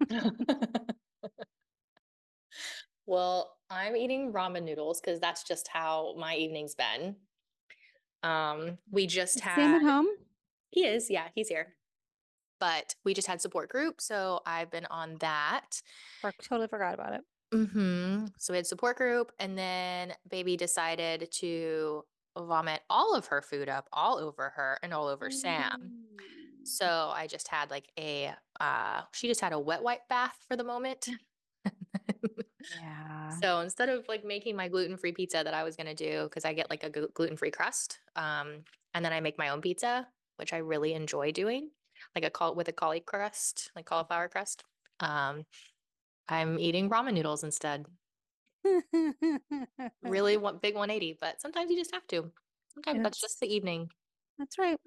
Well, I'm eating ramen noodles because that's just how my evening's been. Um, we just had Sam at home? he is, yeah, he's here. But we just had support group, so I've been on that. For totally forgot about it. hmm So we had support group, and then baby decided to vomit all of her food up all over her and all over Sam. So I just had like a uh she just had a wet wipe bath for the moment. Yeah. So instead of like making my gluten-free pizza that I was gonna do, because I get like a glu- gluten-free crust, um, and then I make my own pizza, which I really enjoy doing, like a call with a cauli crust, like cauliflower crust. Um, I'm eating ramen noodles instead. Really one big 180, but sometimes you just have to. Sometimes that's just the evening. That's right.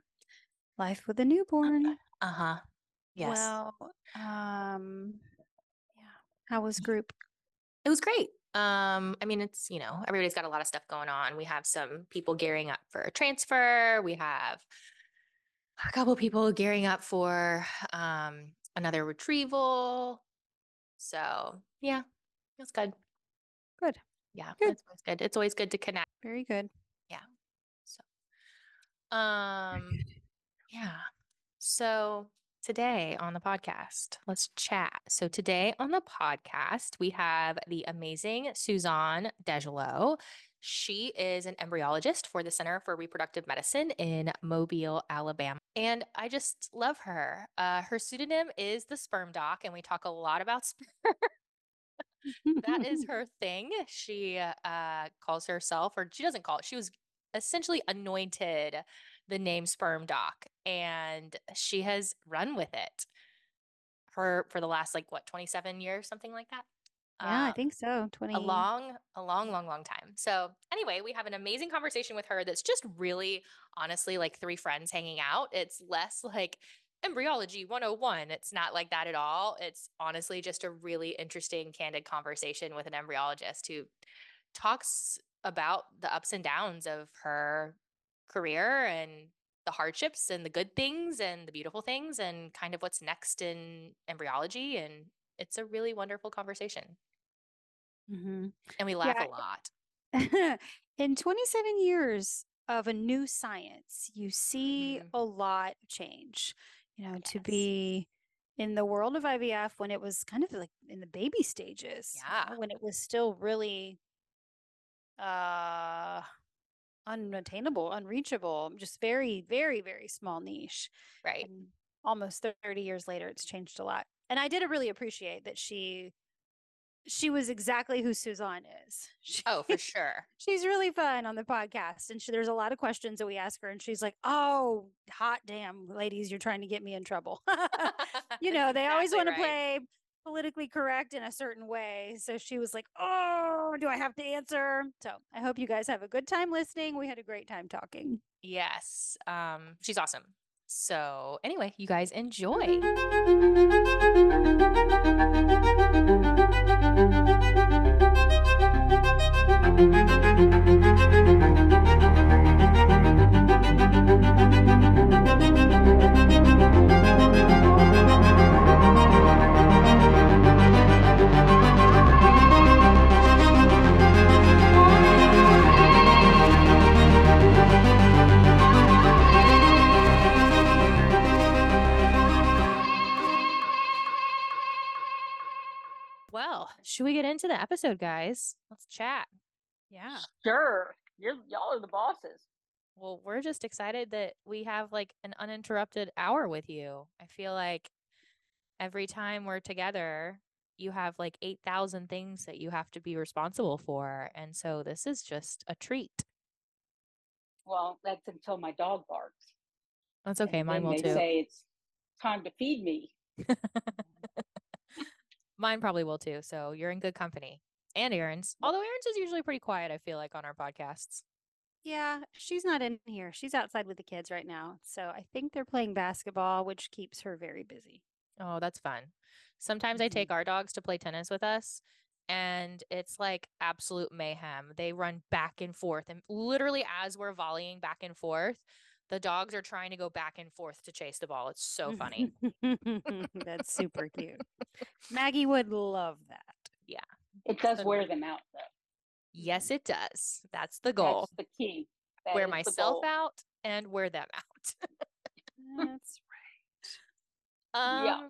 Life with a newborn. Uh-huh. Yes. Well, um, yeah. How was group? It was great. Um, I mean, it's, you know, everybody's got a lot of stuff going on. We have some people gearing up for a transfer. We have a couple people gearing up for um another retrieval. So yeah, it's good. Good. Yeah, Good. it's always good. It's always good to connect. Very good. Yeah. So um yeah. So today on the podcast, let's chat. So today on the podcast, we have the amazing Suzanne Degelos. She is an embryologist for the Center for Reproductive Medicine in Mobile, Alabama. And I just love her. Uh, her pseudonym is the Sperm Doc, and we talk a lot about sperm. that is her thing. She uh, calls herself, or she doesn't call it, she was essentially anointed the name Sperm Doc, and she has run with it for for the last like what 27 years, something like that. Yeah, I Um, think so. 20. a long, a long, long, long time. So anyway, we have an amazing conversation with her that's just really honestly like three friends hanging out. It's less like embryology 101. It's not like that at all. It's honestly just a really interesting, candid conversation with an embryologist who talks about the ups and downs of her career and the hardships and the good things and the beautiful things and kind of what's next in embryology and it's a really wonderful conversation hmm and we laugh Yeah. a lot In 27 years of a new science, you see Mhm. a lot of change. You know, to be in the world of IVF when it was kind of like in the baby stages, you know, Yeah. when it was still really uh unattainable, unreachable, just very, very, very small niche. right And almost 30 years later, it's changed a lot. And I did really appreciate that she she was exactly who Suzanne is. She, oh for sure she's really fun on the podcast, and she, there's a lot of questions that we ask her, and she's like, "Oh, hot damn, ladies, you're trying to get me in trouble." you know, they always exactly want to play politically correct in a certain way. So she was like, "Oh, do I have to answer?" So I hope you guys have a good time listening. We had a great time talking. yes um she's awesome so anyway you guys enjoy well should we get into the episode guys let's chat Yeah. Sure. You're y'all are the bosses. Well, we're just excited that we have like an uninterrupted hour with you. I feel like every time we're together, you have like 8,000 things that you have to be responsible for. And so this is just a treat. Well, that's until my dog barks. That's and okay. Mine then will they too. say it's time to feed me. Mine probably will too. So you're in good company. And Erin's. Although Erin's is usually pretty quiet, I feel like, on our podcasts. Yeah, she's not in here. She's outside with the kids right now. So I think they're playing basketball, which keeps her very busy. Oh, that's fun. Sometimes I Mhm. take our dogs to play tennis with us, and it's like absolute mayhem. They run back and forth, and literally as we're volleying back and forth, The dogs are trying to go back and forth to chase the ball. It's so funny. That's super cute. Maggie would love that. Yeah. It does wear them out though. yes, it does. That's the goal. That's the key. That wear myself out and wear them out. That's Um, Yeah.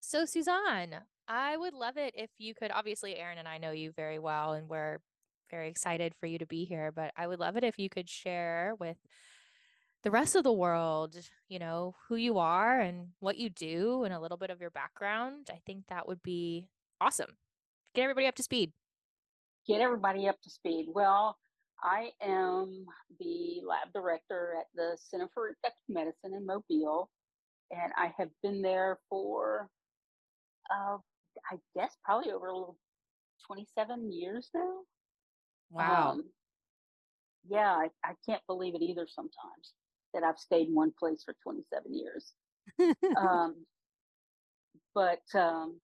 So, Suzanne, I would love it if you could. Obviously, Erin and I know you very well, and we're very excited for you to be here. But I would love it if you could share with the rest of the world, you know, who you are and what you do and a little bit of your background. I think that would be awesome. Get everybody up to speed. get everybody up to speed. Well, I am the lab director at the Center for Medicine in Mobile, and I have been there for, uh, I guess, probably over 27 years now. Um, yeah, I, I can't believe it either sometimes that I've stayed in one place for 27 years. um, but um,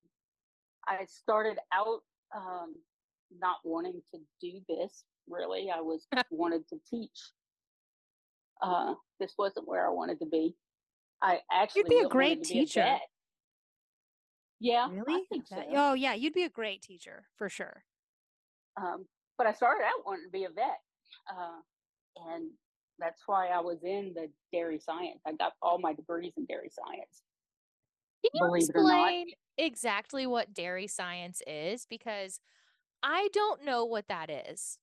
I started out um, not wanting to do this. Really, I was wanted to teach. Uh, this wasn't where I wanted to be. I actually you'd be a great wanted to be a teacher. vet. Yeah, I really? think so. oh, yeah. You'd be a great teacher for sure. Um, but I started out wanting to be a vet, uh, and that's why I was in the dairy science. I got all my degrees in dairy science. Can you believe it or not. explain exactly what dairy science is? Because I don't know what that is.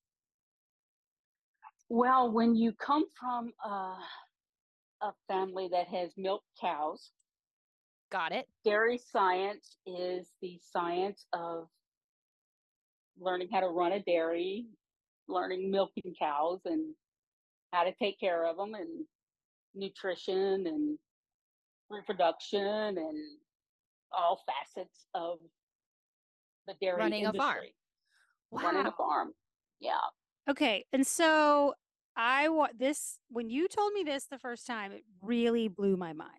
Well, when you come from uh, a family that has milk cows, Got it. dairy science is the science of learning how to run a dairy, learning milking cows and how to take care of them and nutrition and reproduction and all facets of the dairy Running a industry. farm. Running a farm. Yeah. Okay. And so I want this, when you told me this the first time, it really blew my mind.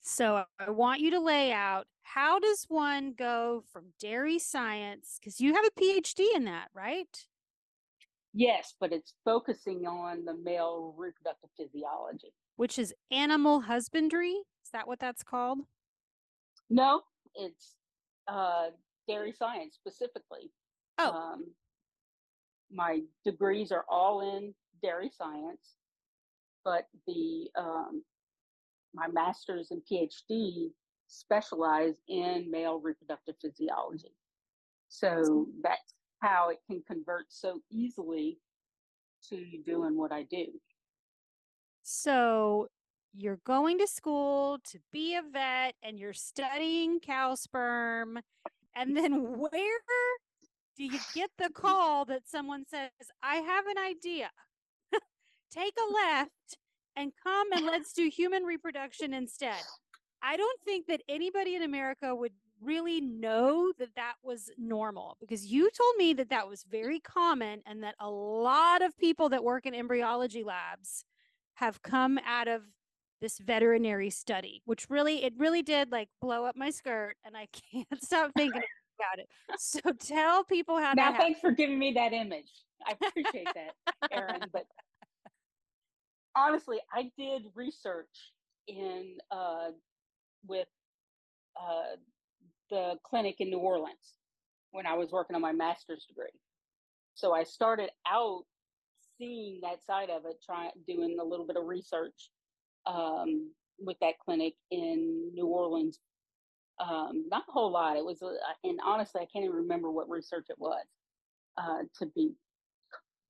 So I want you to lay out how does one go from dairy science, because you have a PhD in that, right? Yes, but it's focusing on the male reproductive physiology. Which is animal husbandry. Is that what that's called? No, it's uh, dairy science specifically. Oh. Um, my degrees are all in dairy science, but the um, my master's and PhD specialize in male reproductive physiology. So that's how it can convert so easily to doing what I do. So you're going to school to be a vet and you're studying cow sperm. And then where do you get the call that someone says, I have an idea? Take a left and come and let's do human reproduction instead. I don't think that anybody in America would really know that that was normal because you told me that that was very common and that a lot of people that work in embryology labs have come out of this veterinary study, which really, it really did like blow up my skirt and I can't stop thinking about it. So tell people how Now, thanks for giving me that image. I appreciate that, Erin. But honestly, I did research in uh, with uh, the clinic in New Orleans when I was working on my master's degree. So I started out seeing that side of it, trying doing a little bit of research um, with that clinic in New Orleans. Um, not a whole lot. It was, uh, and honestly, I can't even remember what research it was. Uh, to be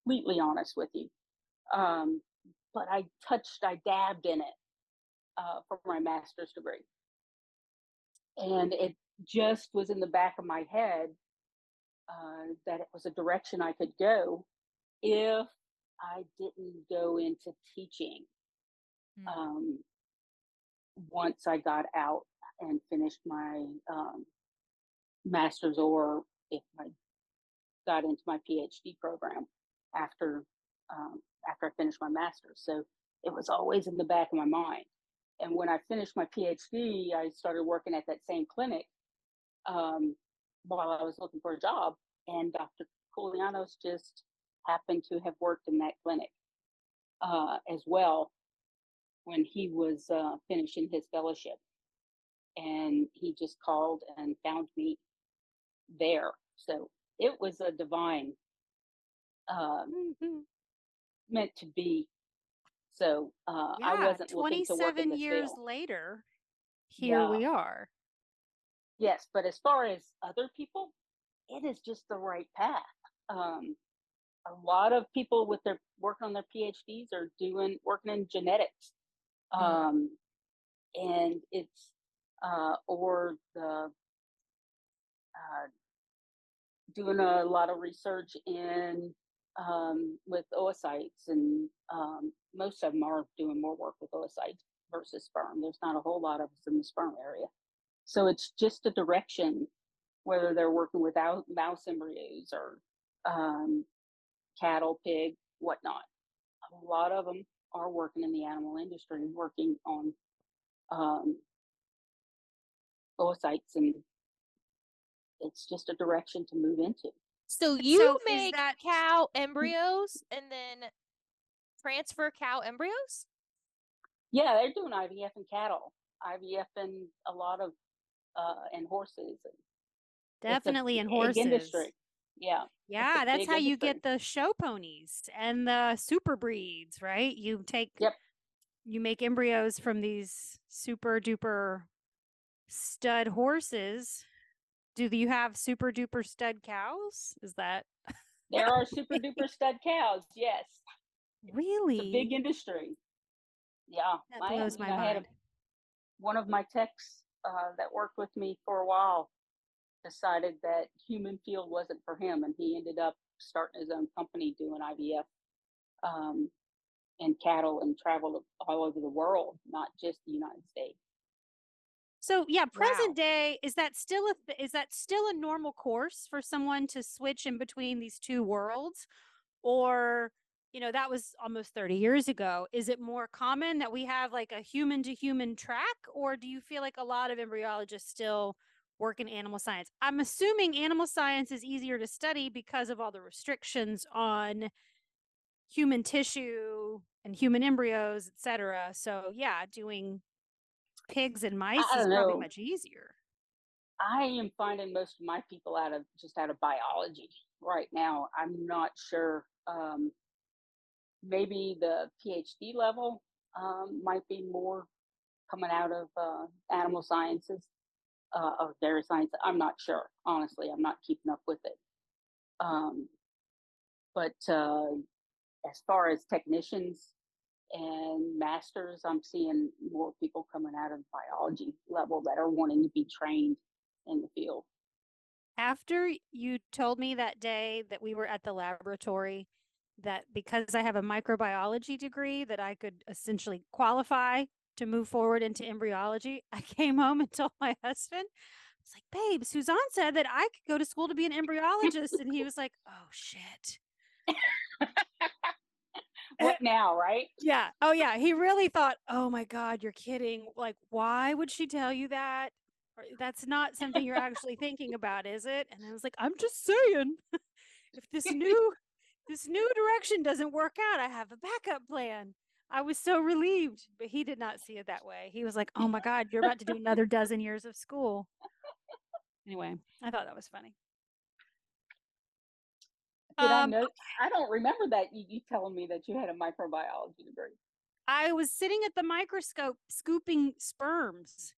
completely honest with you, um, but I touched, I dabbed in it uh, for my master's degree, and it just was in the back of my head uh, that it was a direction I could go if I didn't go into teaching Hmm. um, once I got out and finished my um, master's, or if I got into my PhD program after um, after I finished my master's. So it was always in the back of my mind. And when I finished my PhD, I started working at that same clinic um, while I was looking for a job, and Dr. Koulianos just happened to have worked in that clinic. uh, as well when he was uh, finishing his fellowship. And he just called and found me there. So it was a divine, um, Mhm. meant to be. So uh, Yeah, I wasn't looking to work in 27 years field. later, here Yeah. we are. Yes, but as far as other people, it is just the right path. Um, a lot of people with their working on their PhDs are doing working in genetics, Mm. um, and it's uh, or the uh, doing a lot of research in um, with oocytes, and um, most of them are doing more work with oocytes versus sperm. There's not a whole lot of us in the sperm area. So it's just a direction, whether they're working without mouse embryos or um, cattle, pig, whatnot. A lot of them are working in the animal industry, working on um, oocytes, and it's just a direction to move into. So you So make that- cow embryos and then transfer cow embryos? Yeah, they're doing IVF in cattle, IVF in a lot of uh, and horses. And it's a Definitely in horses. industry. Yeah. Yeah, that's how you get the show ponies and the super breeds, right? You take Yep. you make embryos from these super duper stud horses. Do you have super duper stud cows? Is that There are super duper stud cows. Yes. really It's a big industry. Yeah. that I, blows you my I had a- one of my techs uh, that worked with me for a while decided that human field wasn't for him, and he ended up starting his own company doing IVF um, and cattle and traveled all over the world, not just the United States. So yeah, present Wow. day is that still a is that still a normal course for someone to switch in between these two worlds, or you know that was almost thirty years ago? Is it more common that we have like a human to human track, or do you feel like a lot of embryologists still work in animal science? I'm assuming animal science is easier to study because of all the restrictions on human tissue and human embryos, et cetera. So yeah, doing pigs and mice is don't probably know. much easier. I am finding most of my people out of just out of biology right now. I'm not sure. Um, maybe the PhD level um, might be more coming out of uh, animal sciences uh, or dairy science. I'm not sure. Honestly, I'm not keeping up with it. Um, but uh, as far as technicians and masters, I'm seeing more people coming out of biology level that are wanting to be trained in the field. After you told me that day that we were at the laboratory, that because I have a microbiology degree, that I could essentially qualify to move forward into embryology, I came home and told my husband, I was like, babe, Suzanne said that I could go to school to be an embryologist. and he was like, oh, shit. Eh what now, right? Yeah. Oh, yeah. He really thought, oh my God, you're kidding. Like, why would she tell you that? Or, That's not something you're actually thinking about, is it? And I was like, I'm just saying, if this new this new direction doesn't work out, I have a backup plan. I was so relieved, but he did not see it that way. He was like, "Oh my God, you're about to do another dozen years of school." Anyway, I thought that was funny. Did I Um, know? I don't remember that you, you telling me that you had a microbiology degree. I was sitting at the microscope scooping sperms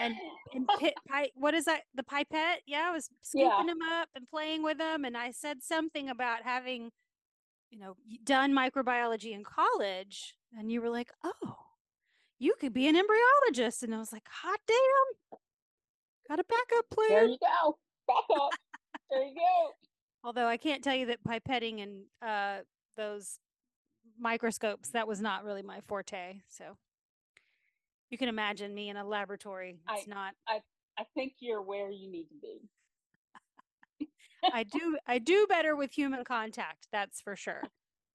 and and pit, pi, what is that? The pipette? Yeah, I was scooping Yeah. them up and playing with them. And I said something about having, you know, done microbiology in college. And you were like, "Oh, you could be an embryologist." And I was like, "Hot damn, got a backup plan." There you go. Back up. there you go. Although I can't tell you that pipetting and uh, those microscopes that was not really my forte. So you can imagine me in a laboratory. I- It's not. I think you're where you need to be. I do. I do better with human contact. That's for sure.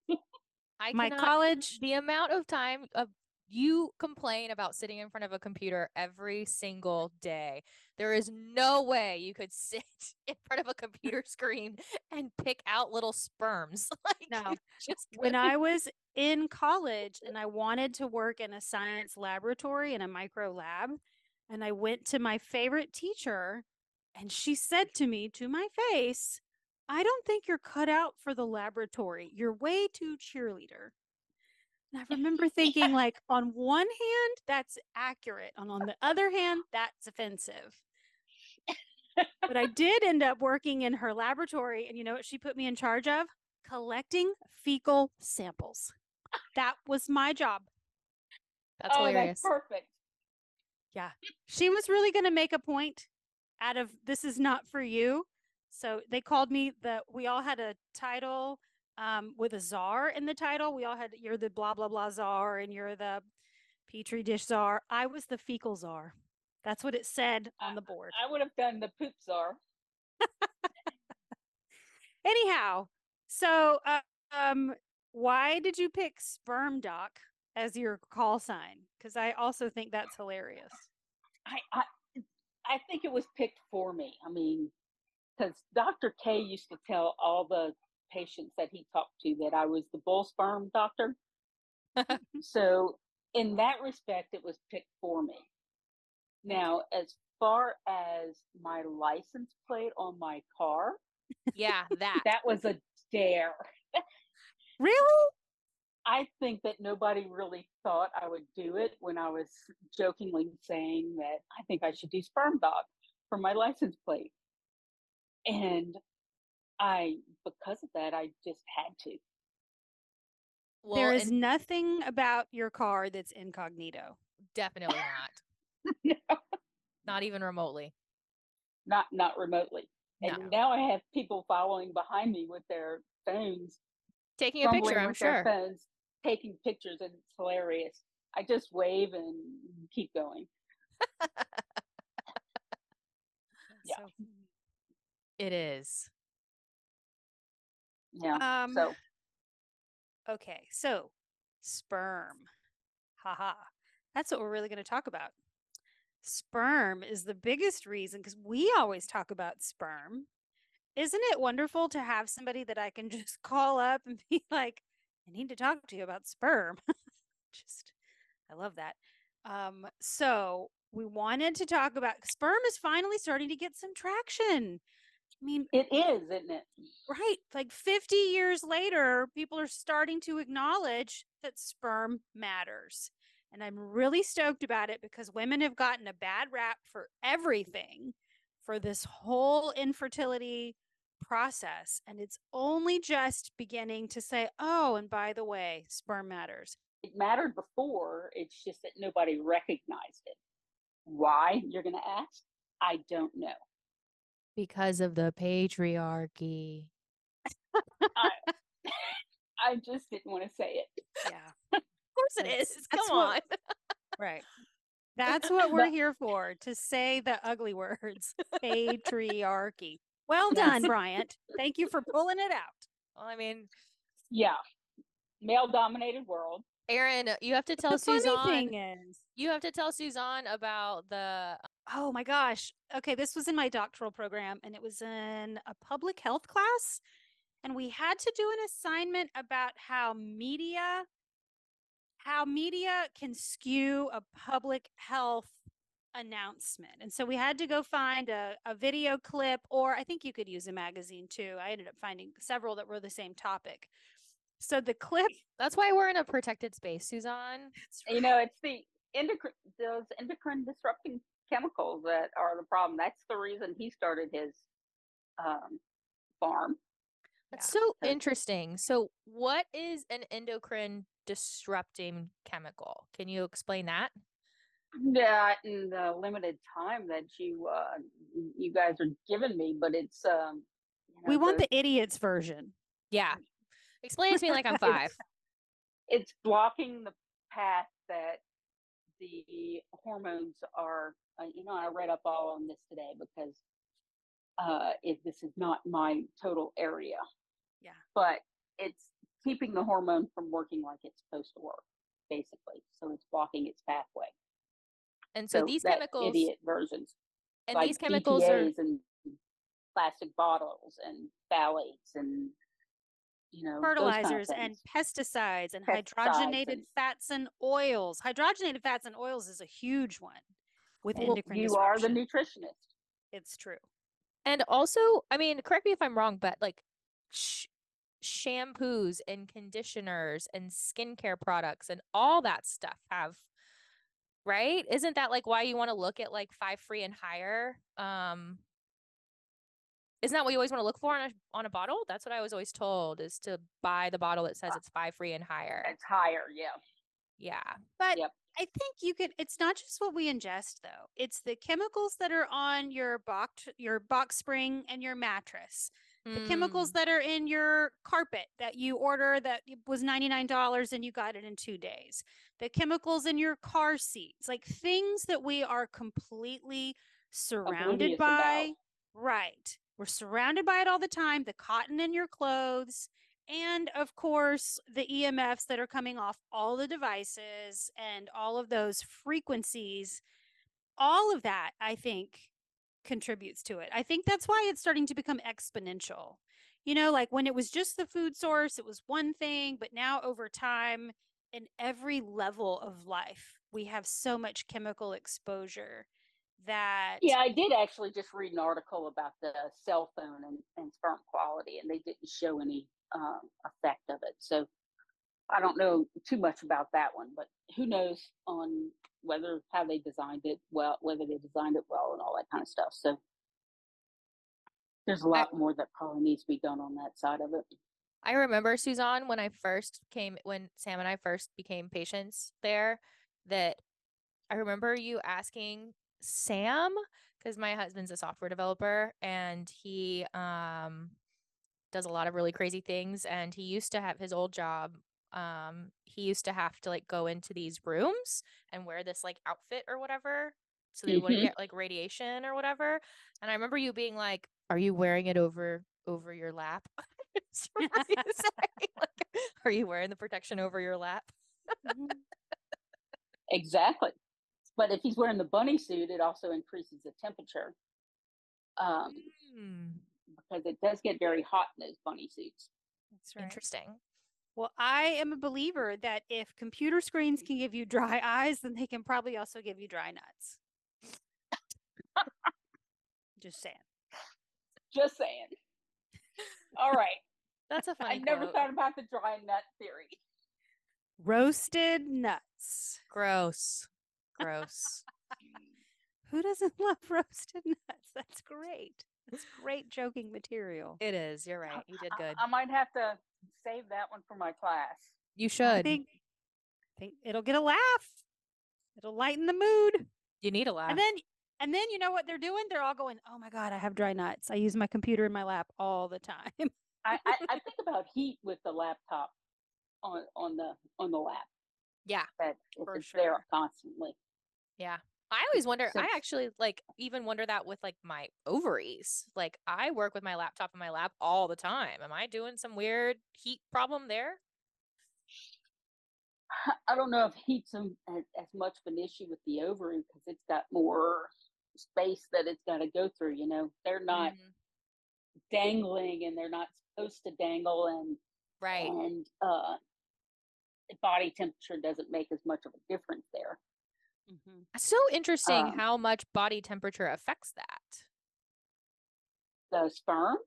I My cannot- college. the amount of time of you complain about sitting in front of a computer every single day. There is no way you could sit in front of a computer screen and pick out little sperms. like No. just when. I was in college and I wanted to work in a science laboratory in a micro lab, and I went to my favorite teacher, and she said to me to my face, I don't think you're cut out for the laboratory. You're way too cheerleader. And I remember thinking, like, on one hand, that's accurate, and on the other hand, that's offensive. but I did end up working in her laboratory, and you know what she put me in charge of? Collecting fecal samples. That was my job. That's oh, hilarious. that's perfect. Yeah. She was really going to make a point out of this is not for you. So they called me the, we all had a title um, with a czar in the title. We all had, you're the blah, blah, blah czar and you're the petri dish czar. I was the fecal czar. That's what it said on the board. I would have done the poop czar. Anyhow, so uh, um, why did you pick sperm doc as your call sign? Because I also think that's hilarious. I, I I think it was picked for me. I mean, because Dr. K used to tell all the patients that he talked to that I was the bull sperm doctor. so in that respect, it was picked for me. Now, as far as my license plate on my car, yeah, that. that was a dare. Really? I think that nobody really thought I would do it when I was jokingly saying that I think I should do sperm doc for my license plate. And I, because of that, I just had to. well, there is and nothing about your car that's incognito. definitely not. no, Not even remotely. not not remotely. And No. now I have people following behind me with their phones, Taking a picture, fumbling I'm sure. phones, taking pictures, and it's hilarious. I just wave and keep going. Yeah. So. It is. Yeah. Um, so okay, so sperm. Haha. That's what we're really going to talk about. Sperm is the biggest reason because we always talk about sperm. Isn't it wonderful to have somebody that I can just call up and be like, I need to talk to you about sperm? just, I love that. Um, so we wanted to talk about sperm is finally starting to get some traction. I mean, it is, isn't it? Right. Like 50 years later, people are starting to acknowledge that sperm matters. And I'm really stoked about it because women have gotten a bad rap for everything for this whole infertility process. And it's only just beginning to say, oh, and by the way, sperm matters. It mattered before. It's just that nobody recognized it. Why? You're going to ask. I don't know. Because of the patriarchy. I just didn't want to say it. Yeah. Of course it is. That's- is. that's Come on. what- Right. That's what we're here for to say the ugly words patriarchy. Well Yes. done, Bryant. Thank you for pulling it out. Well, I mean, Yeah. Male dominated world. Erin, uh, you have to tell the funny Suzanne. thing is, You have to tell Suzanne about the oh my gosh. Okay, this was in my doctoral program and it was in a public health class. And we had to do an assignment about how media how media can skew a public health announcement. And so we had to go find a, a video clip, or I think you could use a magazine too. I ended up finding several that were the same topic. So the clip, That's why we're in a protected space, Suzanne. You know, it's the endocrine, those endocrine disrupting chemicals that are the problem. That's the reason he started his um, farm. That's Yeah. so So- interesting. So, what is an endocrine disrupting chemical? Can you explain that? Yeah, in the limited time that you uh, you guys are giving me, but it's um. You know, we want the- the idiot's version. Yeah. Explain it to me like I'm five. it's blocking the path that the hormones are uh, you know i read up all on this today because uh if this is not my total area Yeah. but it's keeping the hormone from working like it's supposed to work basically so it's blocking its pathway And so, So these chemicals idiot versions And like these chemicals are and plastic bottles and phthalates and you know those kind of fertilizers and pesticides and Pesticides hydrogenated and- fats and oils. Hydrogenated fats and oils is a huge one with Well, endocrine you are the nutritionist. It's true. And also, I mean, correct me if I'm wrong, but like sh- shampoos and conditioners and skincare products and all that stuff have, right? Isn't that like why you want to look at like five free and higher? Um, isn't that what you always want to look for on a on a bottle? That's what I was always told is to buy the bottle that says it's five free and higher. It's higher, yeah. Yeah. But Yep. I think you could it's not just what we ingest though. It's the chemicals that are on your box your box spring and your mattress. The chemicals Mm, that are in your carpet that you order that was $99 and you got it in 2 days. The chemicals in your car seats, like things that we are completely surrounded Oblivious about. by. Right. We're surrounded by it all the time. The cotton in your clothes, and of course, the EMFs that are coming off all the devices and all of those frequencies. All of that, I think, contributes to it. I think that's why it's starting to become exponential. You know, like when it was just the food source, it was one thing, but now over time, in every level of life, we have so much chemical exposure that Yeah, I did actually just read an article about the cell phone and, and sperm quality, and they didn't show any um, effect of it. So I don't know too much about that one, but who knows on whether how they designed it well, whether they designed it well, and all that kind of stuff. So there's a lot more that probably needs to be done on that side of it. I remember Suzanne when I first came when Sam and I first became patients there that I remember you asking Sam because my husband's a software developer and he um does a lot of really crazy things and he used to have his old job um he used to have to like go into these rooms and wear this like outfit or whatever so they wouldn't Mhm. get like radiation or whatever and I remember you being like are you wearing it over over your lap you. Like, are you wearing the protection over your lap Mhm. Exactly. But if he's wearing the bunny suit, it also increases the temperature um, Mm, because it does get very hot in those bunny suits. That's right. interesting Well, I am a believer that if computer screens can give you dry eyes, then they can probably also give you dry nuts. Just saying. Just saying. All right. that's a I funny I never quote. thought about the dry nut theory. Roasted nuts. gross gross Who doesn't love roasted nuts? That's great. That's great joking material. it is you're right you did I- good I, might have to save that one for my class. you I should think, think it'll get a laugh. It'll lighten the mood. you need a laugh And then and then you know what they're doing? They're all going, "Oh my god, I have dry nuts. I use my computer in my lap all the time." I, I, I think about heat with the laptop on on the on the lap. yeah That if For it's there constantly. Yeah I always wonder I actually like even wonder that with like my ovaries like I work with my laptop in my lap all the time am I doing some weird heat problem there I don't know if heat's as, much of an issue with the ovary because it's got more space that it's got to go through. You know, they're not Mhm. dangling and they're not supposed to dangle, and right and uh, body temperature doesn't make as much of a difference there. Mhm. so interesting Um, how much body temperature affects that The sperm.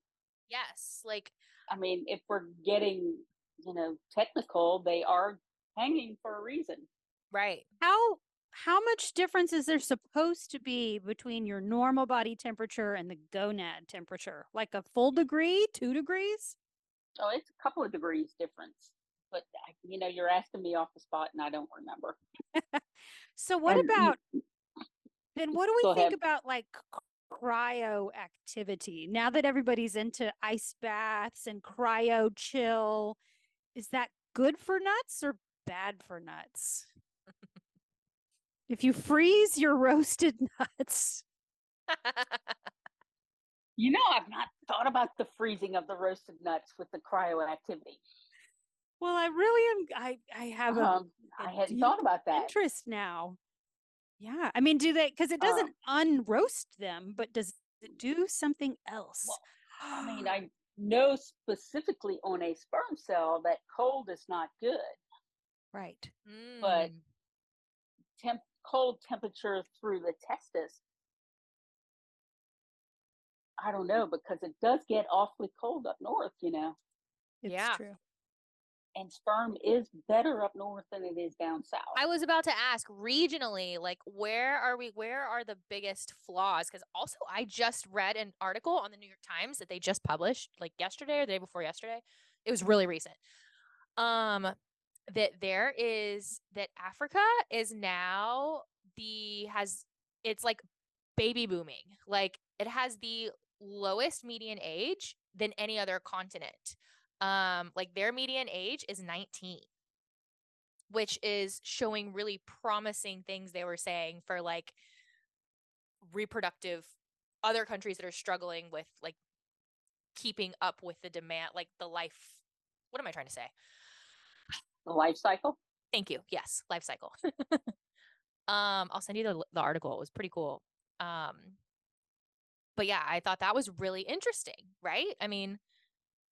yes like I mean, if we're getting you know technical, they are hanging for a reason. right How how much difference is there supposed to be between your normal body temperature and the gonad temperature? Like a full degree, 2 degrees? Oh, it's a couple of degrees difference. But you know, you're asking me off the spot, and I don't remember. So what And about then what do we think ahead. about like cryo activity? Now that everybody's into ice baths and cryo chill, is that good for nuts or bad for nuts? if you freeze your roasted nuts, You know, I've not thought about the freezing of the roasted nuts with the cryo activity. Well, I really am. I I have a, Um, a I hadn't thought about that. interest now. Yeah. I mean, do they, because it doesn't Um, unroast them, but does it do something else? Well, I mean, I know specifically on a sperm cell that cold is not good. right. but- Mm. Temp cold temperature through the testis. I don't know because it does get awfully cold up north, you know, It's Yeah. true. And sperm is better up north than it is down south. I was about to ask regionally, like where are we? Where are the biggest flaws? Because also, I just read an article on the New York Times that they just published, like yesterday or the day before yesterday. It was really recent. Um, that there is that Africa is now the has it's like baby booming. Like it has the lowest median age than any other continent. Um, like their median age is 19 which is showing really promising things they were saying for like reproductive other countries that are struggling with like keeping up with the demand like the life what am i trying to say? The life cycle. thank you. Yes life cycle. Um i'll send you the, the article. It was pretty cool. Um but yeah i thought that was really interesting right? I mean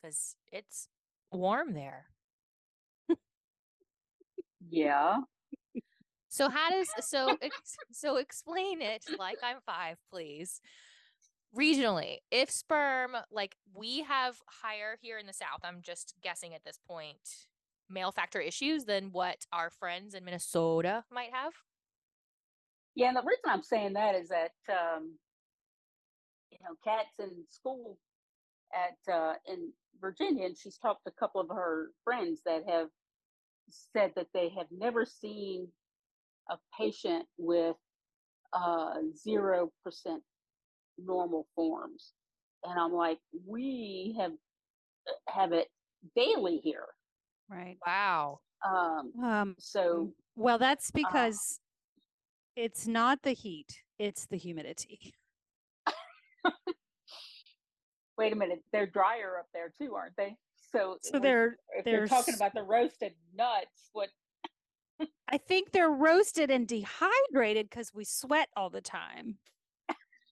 because it's warm there Yeah. So how does so so explain it like I'm five, please. Regionally, if sperm like we have higher here in the south, I'm just guessing at this point, male factor issues than what our friends in Minnesota might have. Yeah, and the reason I'm saying that is that um, you know, cats in school at uh, in Virginia, and she's talked to a couple of her friends that have said that they have never seen a patient with uh, zero percent normal forms, and I'm like, we have have it daily here. Right. Wow. Um, Um, so well, that's because it's not the heat, it's the humidity. Wait a minute, they're drier up there too, aren't they? So So they're, if you're talking about the roasted nuts, what I think they're roasted and dehydrated because we sweat all the time.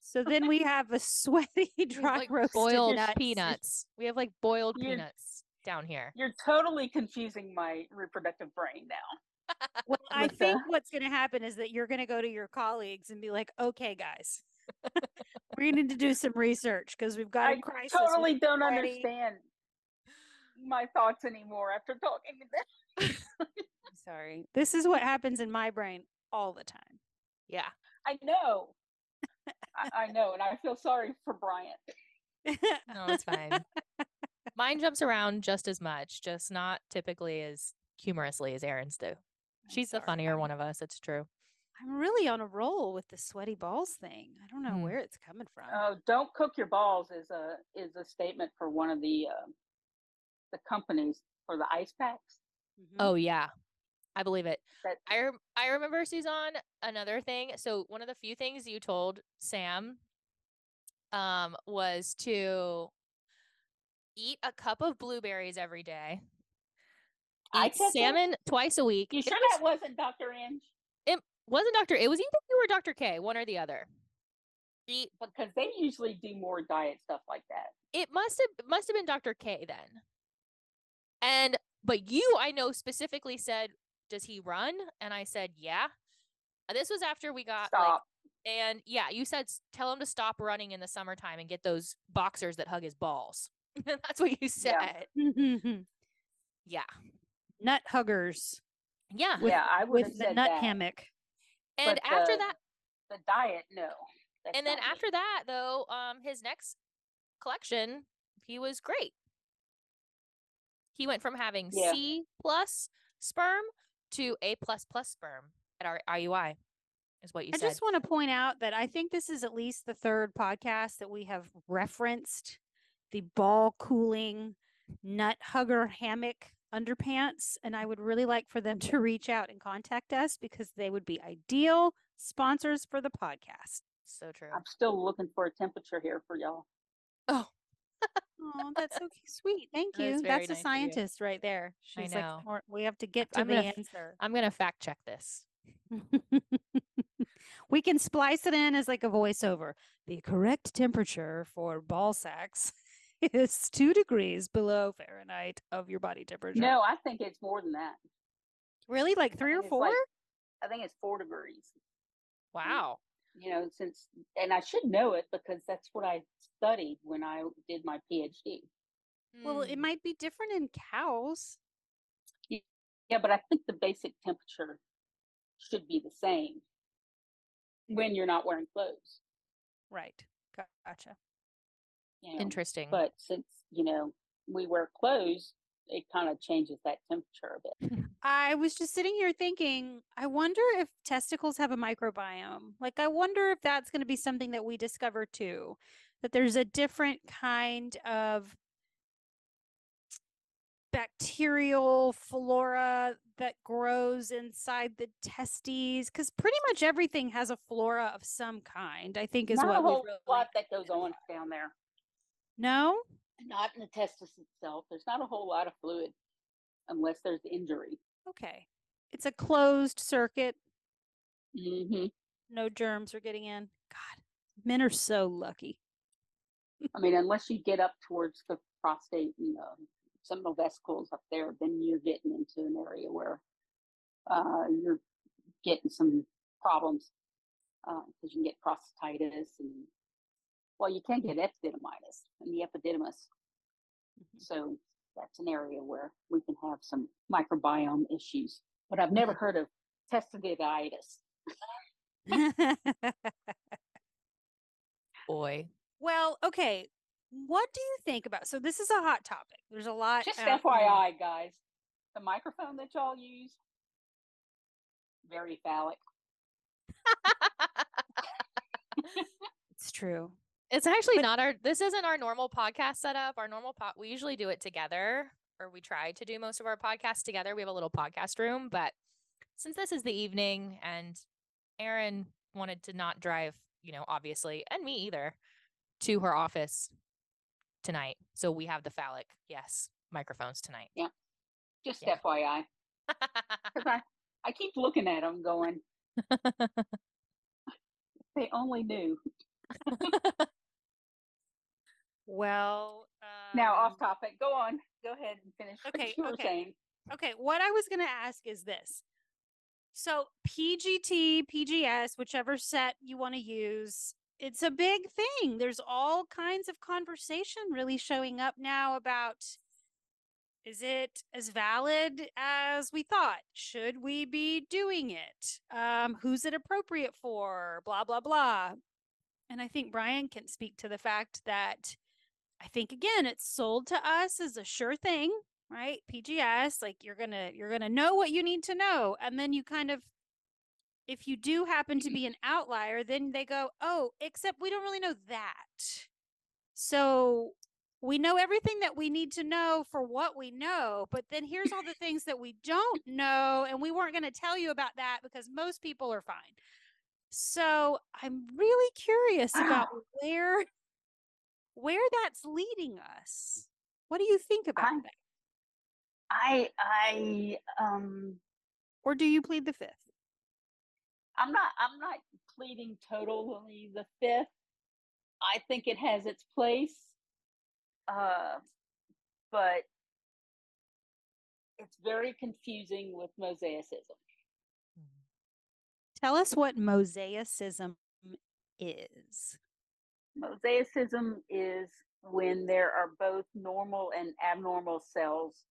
So then we have a sweaty, dry like roasted boiled nuts. peanuts. We have like boiled You're- peanuts down here. you're totally confusing my reproductive brain now. Well, I think what's going to happen is that you're going to go to your colleagues and be like, "Okay, guys, we need to do some research because we've got a I crisis." with totally don't sweaty- understand my thoughts anymore after talking to them. I'm sorry. This is what happens in my brain all the time. Yeah. I know. I, I know, and I feel sorry for Bryant. No, it's fine. Mine jumps around just as much, just not typically as humorously as Erin's do. I'm She's the funnier one of us. It's true. I'm really on a roll with the sweaty balls thing. I don't know Hmm. where it's coming from. Oh, don't cook your balls is a is a statement for one of the uh, the companies for the ice packs. Mhm. Oh yeah, I believe it. That I rem- I remember Suzanne. Another thing. So one of the few things you told Sam, um, was to eat a cup of blueberries every day. I Eat said that? salmon twice a week. you It sure was- that wasn't Dr. Inge? Wasn't Doctor. It was either you or Doctor K, one or the other. Eat. Because they usually do more diet stuff like that. It must have must have been Doctor K then. And but you, I know specifically said, "Does he run?" And I said, "Yeah." This was after we got like And yeah, you said tell him to stop running in the summertime and get those boxers that hug his balls. That's what you said. Yeah. Yeah. nut huggers Yeah. with- yeah, I would have with the said nut that. hammock. And but after the- that, The diet, no. that's and then not me. after that though, um his next collection, he was great. He went from having Yeah. C plus sperm to A plus plus sperm at our IUI, is what you I said. just want to point out that I think this is at least the third podcast that we have referenced the ball cooling nut hugger hammock underpants. And I would really like for them to reach out and contact us because they would be ideal sponsors for the podcast. so true. I'm still looking for a temperature here for y'all. Oh, Oh, that's so sweet. Thank you. is very That's a nice of scientist right there. I She's like, know. "More- we have to get to I'm the gonna answer. I'm gonna fact check this. We can splice it in as like a voiceover. The correct temperature for ball sacks is two degrees below Fahrenheit of your body temperature. No, I think it's more than that. Really? Like three or four? like- I think it's four degrees. Wow. You know, since and I should know it because that's what I studied when I did my PhD. Well, it Mm. might be different in cows. Yeah, but I think the basic temperature should be the same when you're not wearing clothes. Right. Gotcha. You know? Interesting. But since you know we wear clothes, it kind of changes that temperature a bit. I was just sitting here thinking, I wonder if testicles have a microbiome. Like, I wonder if that's going to be something that we discover too, that there's a different kind of bacterial flora that grows inside the testes. Because pretty much everything has a flora of some kind, I think, is not what a whole really. lot that goes on down there. No? Not in the testis itself. There's not a whole lot of fluid unless there's injury. Okay. It's a closed circuit. Mm-hmm. No germs are getting in. God, men are so lucky. I mean, unless you get up towards the prostate and uh, seminal vesicles up there, then you're getting into an area where uh, you're getting some problems because you can get prostatitis and well, you can get epididymitis and the epididymis. Mhm. So that's an area where we can have some microbiome issues. But I've never heard of testiditis. Boy. well, okay. What do you think about? So this is a hot topic. There's a lot. Just out. FYI, guys, the microphone that y'all use, very phallic. It's true. It's actually not our this isn't our normal podcast setup. Our normal pot we usually do it together, or we try to do most of our podcasts together. We have a little podcast room, but since this is the evening and Erin wanted to not drive, you know, obviously, and me either, to her office tonight. So we have the phallic, yes, microphones tonight. Yeah. Just Yeah. FYI. I, I keep looking at them going, they only knew. Well, Now, um, off topic. Go on. Go ahead and finish Okay, what you were okay. saying. Okay, what I was going to ask is this. So, PGT, PGS, whichever set you want to use, it's a big thing. There's all kinds of conversation really showing up now about is it as valid as we thought? Should we be doing it? Um, who's it appropriate for? Blah, blah, blah. And I think Brian can speak to the fact that I think again it's sold to us as a sure thing, right? PGS, like you're gonna you're gonna know what you need to know, and then you kind of if you do happen to mm-hmm. be an outlier, then they go, oh, except we don't really know that. So we know everything that we need to know for what we know, but then here's all the things that we don't know, and we weren't going to tell you about that because most people are fine. So I'm really curious ah. about where where that's leading us. What do you think about I- that? I, I, um, Or do you plead the fifth? I'm not, I'm not pleading totally the fifth. I think it has its place. Uh, but it's very confusing with mosaicism. Tell us what mosaicism is. Mosaicism is when there are both normal and abnormal cells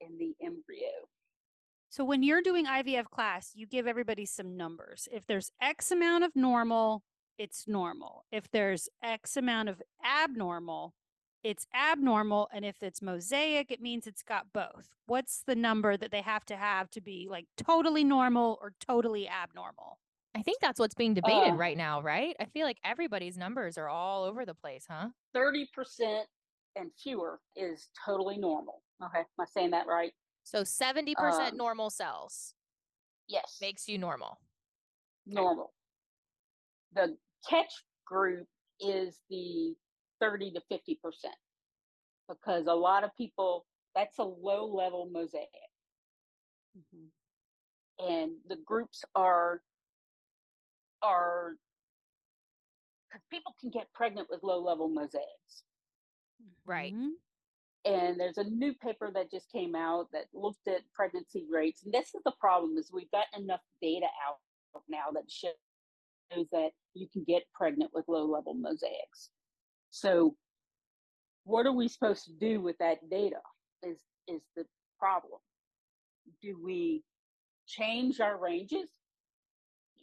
in the embryo. So when you're doing IVF class, you give everybody some numbers. If there's X amount of normal, it's normal. If there's X amount of abnormal, it's abnormal. And if it's mosaic, it means it's got both. What's the number that they have to have to be like totally normal or totally abnormal? I think that's what's being debated Uh, right now, right? I feel like everybody's numbers are all over the place, huh? 30% and fewer is totally normal. Okay, am I saying that right? So 70% Um, normal cells Yes. makes you normal. normal. The catch group is the 30 to 50% because a lot of people, that's a low level mosaic. Mhm. And the groups are are because people can get pregnant with low level mosaics. Right. Mhm. and there's a new paper that just came out that looked at pregnancy rates and this is the problem is we've got enough data out now that shows that you can get pregnant with low level mosaics so what are we supposed to do with that data is is the problem do we change our ranges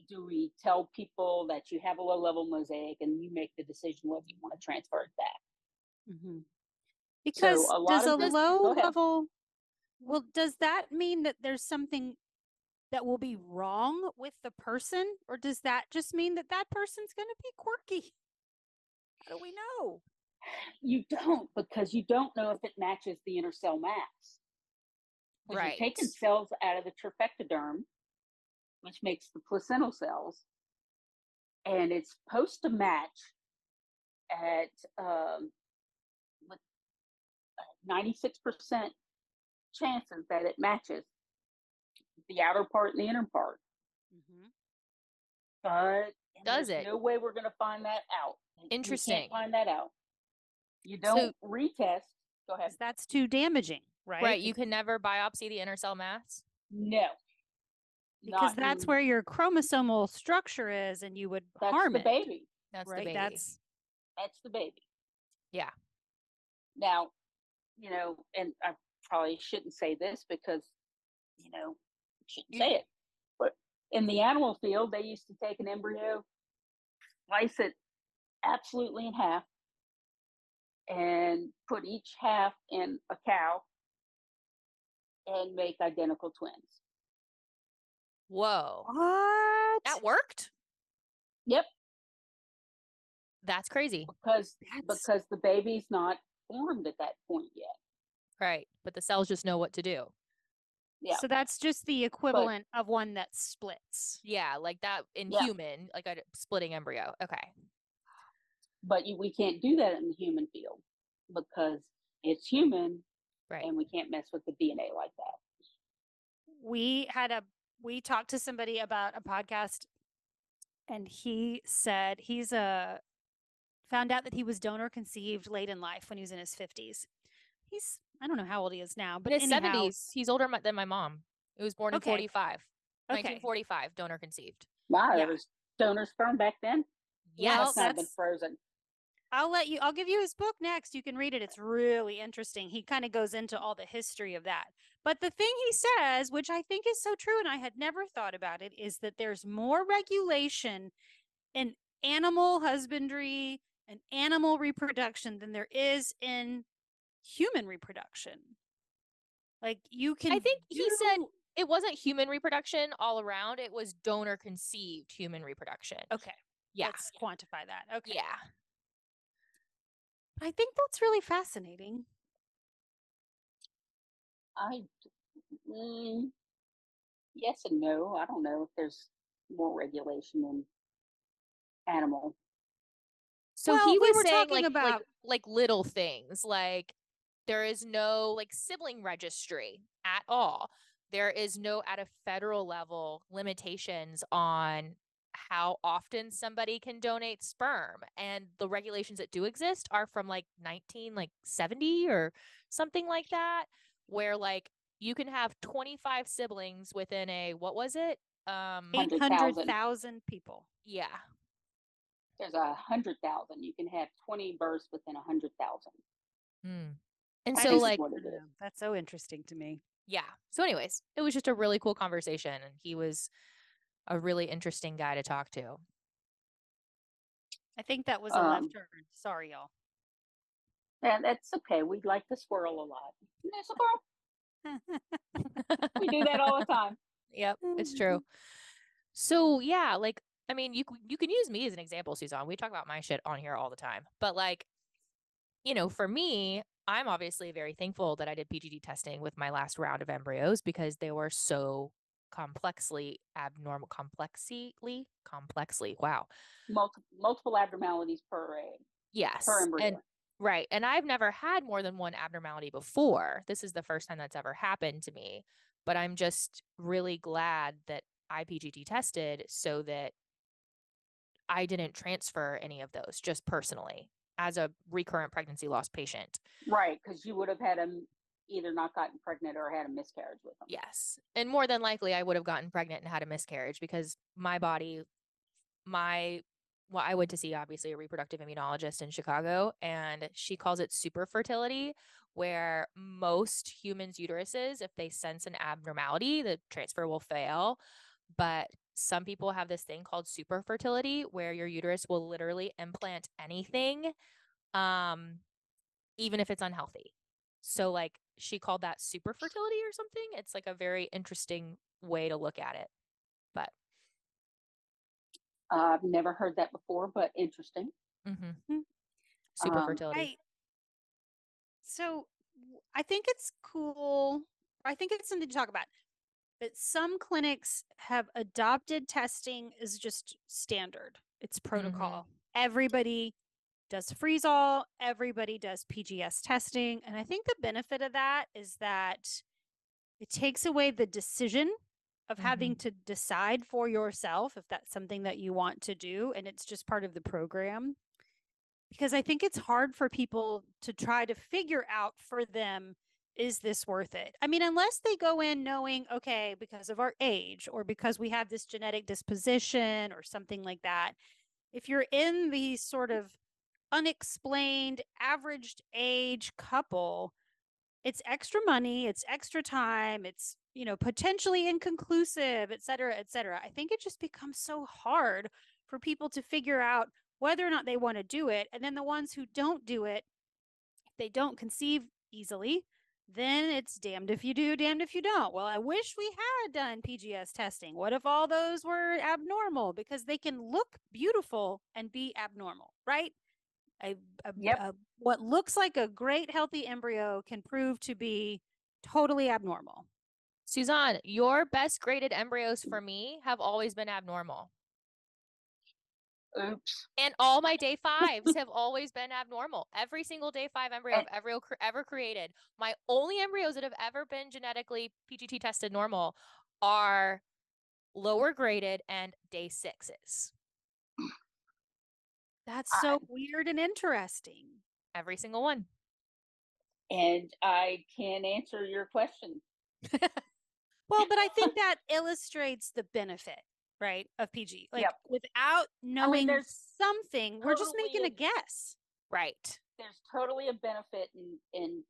do we tell people that you have a low level mosaic and you make the decision whether you want to transfer it back Mhm. Because a lot does a this- low level, well, does that mean that there's something that will be wrong with the person, or does that just mean that that person's going to be quirky? How do we know? You don't because you don't know if it matches the inner cell mass. 'Cause You're taking cells out of the trophectoderm, which makes the placental cells, and it's supposed to match at um, with ninety-six percent chances that it matches the outer part and the inner part. Mhm. But Does there's it? No way we're going to find that out. Interesting. find that out. You don't retest. Go ahead. that's too damaging, right? Right. You can never biopsy the inner cell mass. No. Because Not that's in- where your chromosomal structure is, and you would that's harm the it. baby. That's right? the baby. That's That's the baby. Yeah. Now, you know, and I probably shouldn't say this because, you know, shouldn't You- say it. But in the animal field, they used to take an embryo, slice it absolutely in half, and put each half in a cow and make identical twins. Whoa. what? That worked? Yep, That's crazy. because That's- because the baby's not formed at that point yet. Right. But the cells just know what to do. Yeah. So that's just the equivalent of one that splits. Yeah. Like that in Yeah. human, like a splitting embryo. Okay. but you, we can't do that in the human field because it's human Right. and we can't mess with the DNA like that. we had a we talked to somebody about a podcast and he said he's a found out that he was donor conceived late in life when he was in his 50s he's i don't know how old he is now but in his anyhow, 70s, he's older than my mom. It was born in Okay. 45. okay 1945, donor conceived. Wow, Yeah. there was donor sperm back then. Yes. Well, That's been that's- frozen. I'll let you i'll give you his book next you can read it it's really interesting he kind of goes into all the history of that but the thing he says which i think is so true and i had never thought about it is that there's more regulation in animal husbandry and animal reproduction than there is in human reproduction like you can I think he said It wasn't human reproduction all around, it was donor conceived human reproduction. okay Yeah. let's quantify that okay Yeah. I think that's really fascinating I, mm, yes and no. I don't know if there's more regulation in animal. So Well, he we was were saying talking like, like about- like little things like there is no like sibling registry at all. There is no at a federal level limitations on how often somebody can donate sperm and the regulations that do exist are from like 19 like 70 or something like that where like you can have 25 siblings within a what was it um 100,000. 800,000 people yeah There's a hundred thousand. You can have twenty births within a hundred thousand. Hmm. and I so like what I it don't is. know. that's so interesting to me yeah. So, anyways, it was just a really cool conversation, and he was a really interesting guy to talk to. i think that was a Um, left turn sorry y'all And that's okay. We like the squirrel a lot. Yeah, squirrel. We do that all the time. Yep, it's true. So, yeah, like, I mean, you you can use me as an example, Suzanne. We talk about my shit on here all the time, but like, you know, for me, I'm obviously very thankful that I did PGD testing with my last round of embryos because they were so complexly abnormal, complexly, complexly. Wow. Multiple multiple abnormalities per egg, Yes. per embryo. And Right. And I've never had more than one abnormality before. This is the first time that's ever happened to me. But I'm just really glad that I PGT tested so that I didn't transfer any of those just personally as a recurrent pregnancy loss patient. Right, because you would have had them either not gotten pregnant or had a miscarriage with them. Yes. And more than likely, I would have gotten pregnant and had a miscarriage because my body, my, well, I went to see obviously a reproductive immunologist in Chicago, and she calls it super fertility, where most humans' uteruses, if they sense an abnormality, the transfer will fail. But some people have this thing called super fertility, where your uterus will literally implant anything, um, even if it's unhealthy. So, like, she called that super fertility or something. It's like a very interesting way to look at it. But Uh, I've never heard that before, but interesting. mhm. super Um, fertility. I, so I think it's cool. I think it's something to talk about. But some clinics have adopted testing as just standard. It's protocol. Everybody does freeze all, everybody does PGS testing. And I think the benefit of that is that it takes away the decision of having mm-hmm. to decide for yourself if that's something that you want to do and it's just part of the program because I think it's hard for people to try to figure out for them is this worth it? I mean, unless they go in knowing, okay, because of our age or because we have this genetic disposition or something like that. If you're in the sort of unexplained averaged age couple, it's extra money, it's extra time, it's, you know, potentially inconclusive, et cetera, et cetera. I think it just becomes so hard for people to figure out whether or not they want to do it. And then the ones who don't do it, they don't conceive easily, then it's damned if you do, damned if you don't. Well, I wish we had done PGS testing. What if all those were abnormal? Because they can look beautiful and be abnormal, right? A, a, Yep. a- what looks like a great healthy embryo can prove to be totally abnormal. Suzanne, your best graded embryos mm. for me have always been abnormal. Oops. And all my day fives have always been abnormal. Every single day five embryo eh. I've ever, ever created. My only embryos that have ever been genetically PGT tested normal are lower graded and day sixes. That's I- so weird and interesting. Every single one. And I can answer your question. Well, but I think that illustrates the benefit, right, of PG. Like Yep. without knowing there's something, we're just making a a- guess. Right. There's totally a benefit in in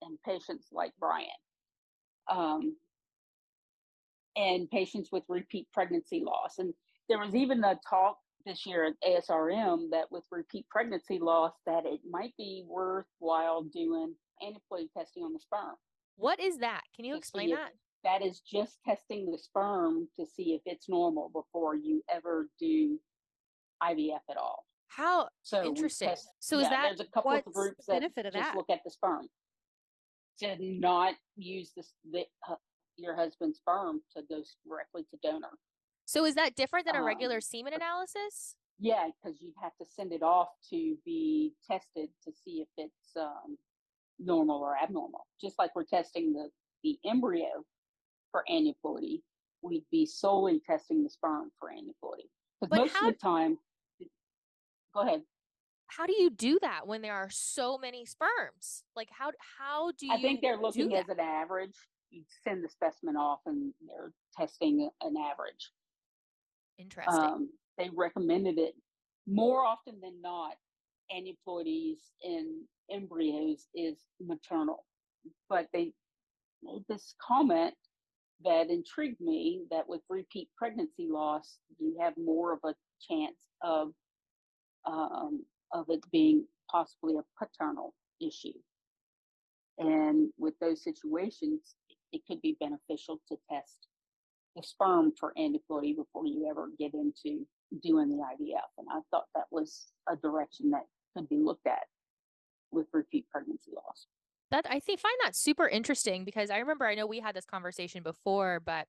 in patients like Brian. Um, and patients with repeat pregnancy loss. And there was even a talk this year at ASRM that with repeat pregnancy loss that it might be worthwhile doing aneuploidy testing on the sperm. What is that? Can you explain that? That is just testing the sperm to see if it's normal before you ever do IVF at all. How So Interesting. test- So is yeah, that- there's a couple of groups that benefit of just that? look at the sperm to not use this the, uh, your husband's sperm to go directly to donor. So is that different than a regular Um, semen analysis? Yeah, because you'd have to send it off to be tested to see if it's um, normal or abnormal. Just like we're testing the the embryo for aneuploidy, we'd be solely testing the sperm for aneuploidy. Because But most how- of the time, go ahead. How do you do that when there are so many sperms? Like how how do you I think they're looking as an average. You send the specimen off, and they're testing an average. Interesting. Um, they recommended it more often than not. Aneuploidies in embryos is maternal, but they made this comment that intrigued me that with repeat pregnancy loss, you have more of a chance of um, of it being possibly a paternal issue. And with those situations, it could be beneficial to test the sperm for aneuploidy before you ever get into doing the IVF. And I thought that was a direction that could be looked at with repeat pregnancy loss. that I think find that super interesting because I remember I know we had this conversation before, but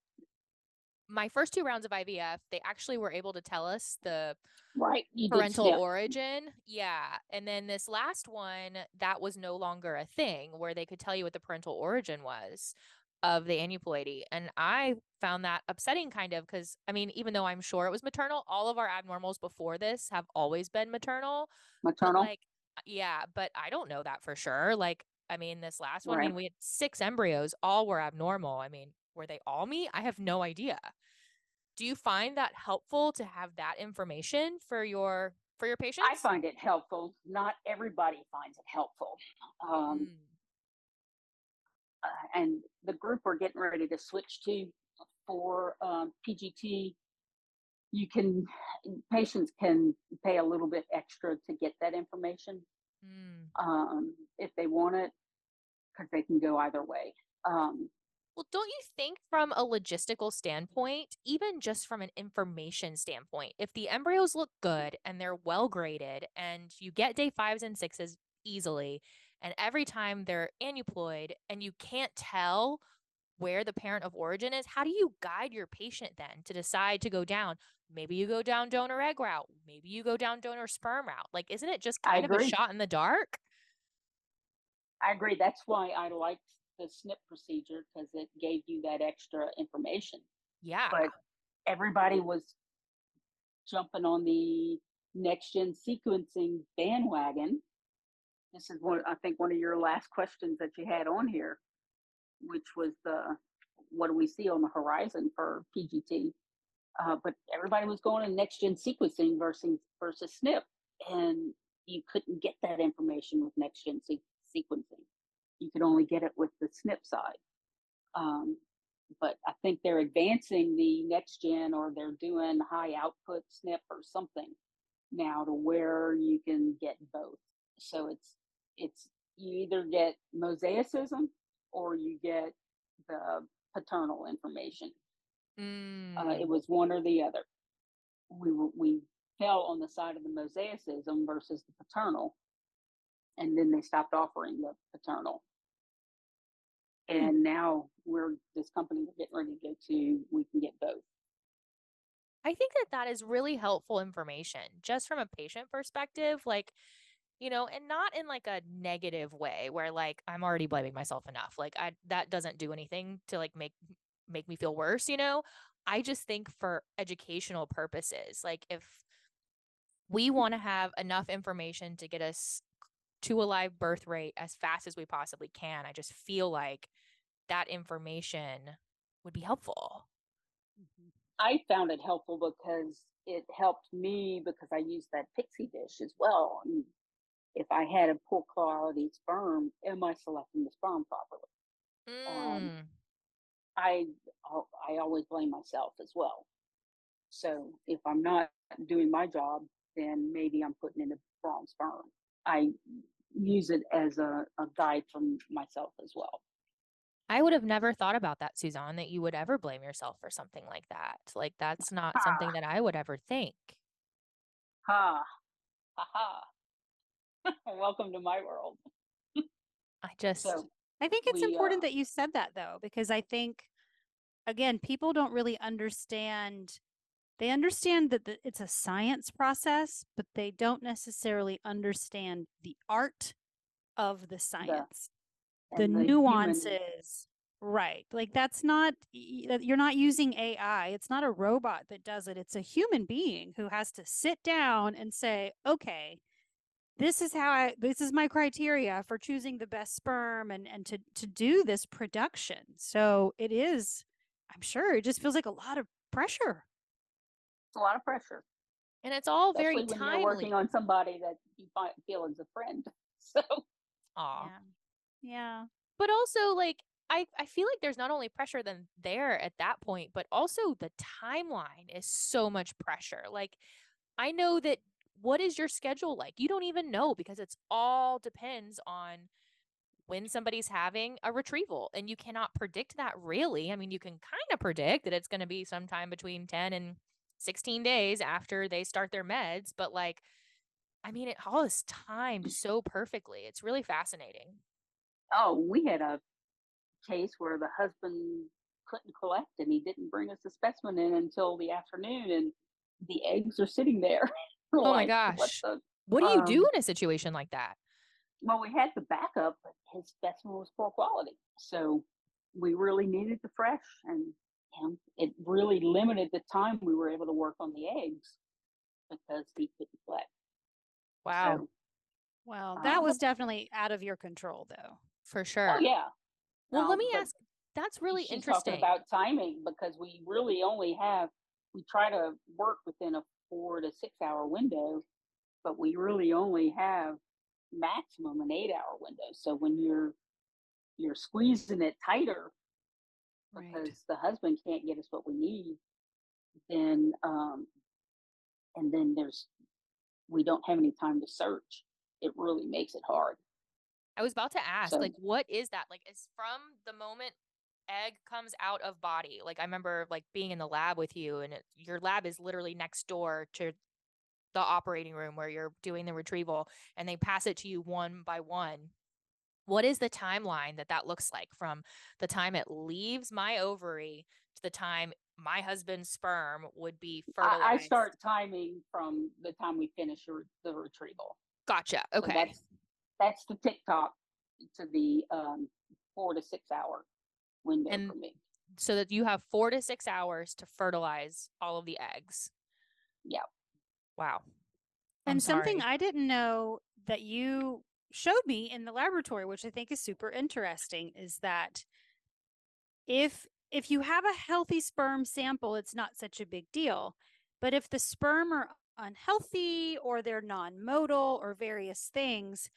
my first two rounds of IVF, they actually were able to tell us the Right. You did parental origin. Yeah. And then this last one, that was no longer a thing where they could tell you what the parental origin was. Of the aneuploidy. And I found that upsetting kind of because I mean, even though I'm sure it was maternal, all of our abnormals before this have always been maternal. Maternal. Like, yeah, but I don't know that for sure. Like, I mean, this last one, I mean, we had six embryos, all were abnormal. I mean, were they all me? I have no idea. Do you find that helpful to have that information for your for your patients? I find it helpful. Not everybody finds it helpful. Um, Mm. Uh, and the group we're getting ready to switch to for um, PGT, you can patients can pay a little bit extra to get that information Mm. um, if they want it, because they can go either way. Um, Well, don't you think from a logistical standpoint, even just from an information standpoint, if the embryos look good and they're well graded and you get day fives and sixes easily, and every time they're aneuploid and you can't tell where the parent of origin is, how do you guide your patient then to decide to go down? Maybe you go down donor egg route, maybe you go down donor sperm route. Like, isn't it just kind of a shot in the dark? I agree. That's why I liked the SNP procedure because it gave you that extra information. Yeah. But everybody was jumping on the next gen sequencing bandwagon. This is one, I think, one of your last questions that you had on here, which was the what do we see on the horizon for PGT? Uh, but everybody was going to next gen sequencing versus versus SNP, and you couldn't get that information with next gen se- sequencing. You could only get it with the SNP side. Um, but I think they're advancing the next gen or they're doing high output SNP or something now to where you can get both. So it's it's you either get mosaicism or you get the paternal information. Uh, Mm. it was one or the other. We were, we fell on the side of the mosaicism versus the paternal, and then they stopped offering the paternal. And now we're this company we're getting ready to go to. We can get both. I think that that is really helpful information just from a patient perspective. Like, you know, and not in like a negative way where like I'm already blaming myself enough. Like I that doesn't do anything to like make make me feel worse, you know? I just think for educational purposes, like if we mm. want to have enough information to get us to a live birth rate as fast as we possibly can, I just feel like that information would be helpful. Mm-hmm. I found it helpful because it helped me because I used that PICSI dish as well. And if I had a poor quality sperm, am I selecting the sperm properly? Um, Mm. I I always blame myself as well. So if I'm not doing my job, then maybe I'm putting in the wrong sperm. I use it as a, a guide for myself as well. I would have never thought about that, Suzanne, that you would ever blame yourself for something like that. Like that's not something Ah. that I would ever think. Ha ha ha. Welcome to my world. I just So I think it's we, important uh, that you said that though, because I think, again, people don't really understand. They understand that the, it's a science process, but they don't necessarily understand the art of the science, the, and human- nuances. Right. Like that's not, you're not using AI. It's not a robot that does it. It's a human being who has to sit down and say, okay, this is how I this is my criteria for choosing the best sperm and and to to do this production. So it is I'm sure it just feels like a lot of pressure. It's a lot of pressure, and it's all very especially when timely. you're working on somebody that you find, feel is a friend. So Aw. Yeah. Yeah. But also like I, I feel like there's not only pressure then there at that point, but also the timeline is so much pressure. Like I know that what is your schedule like? You don't even know because it's all depends on when somebody's having a retrieval and you cannot predict that really. I mean, you can kind of predict that it's going to be sometime between 10 and 16 days after they start their meds, but like I mean, it all is timed so perfectly. It's really fascinating. oh, we had a case where the husband couldn't collect and he didn't bring us a specimen in until the afternoon and the eggs are sitting there. We're Oh my like, "What gosh. the-" What do you do Um, in a situation like that? Well, we had the backup, but his specimen was poor quality. So we really needed the fresh, and, and it really limited the time we were able to work on the eggs because he couldn't flex. Wow. So, Well, Um, that was definitely out of your control, though. For sure. oh yeah. Well, let Um, me ask. That's really interesting. Talking about timing because we really only have we try to work within a four to six hour window, but we really only have maximum an eight hour window. So when you're you're squeezing it tighter because the husband can't get us what we need, then um and then there's we don't have any time to search. It really makes it hard. I was about to ask, So- like, what is that? Like, is from the moment egg comes out of body? Like, I remember like being in the lab with you, and it, your lab is literally next door to the operating room where you're doing the retrieval, and they pass it to you one by one. What is the timeline that that looks like from the time it leaves my ovary to the time my husband's sperm would be fertilized? I, I start timing from the time we finish your, the retrieval. Gotcha. So Okay. that's that's the TikTok to the um, four to six hour window And for me. so that you have four to six hours to fertilize all of the eggs. Yeah. Wow. I'm And something sorry. I didn't know that you showed me in the laboratory, which I think is super interesting, is that if if you have a healthy sperm sample, it's not such a big deal. But if the sperm are unhealthy or they're non-motile or various things,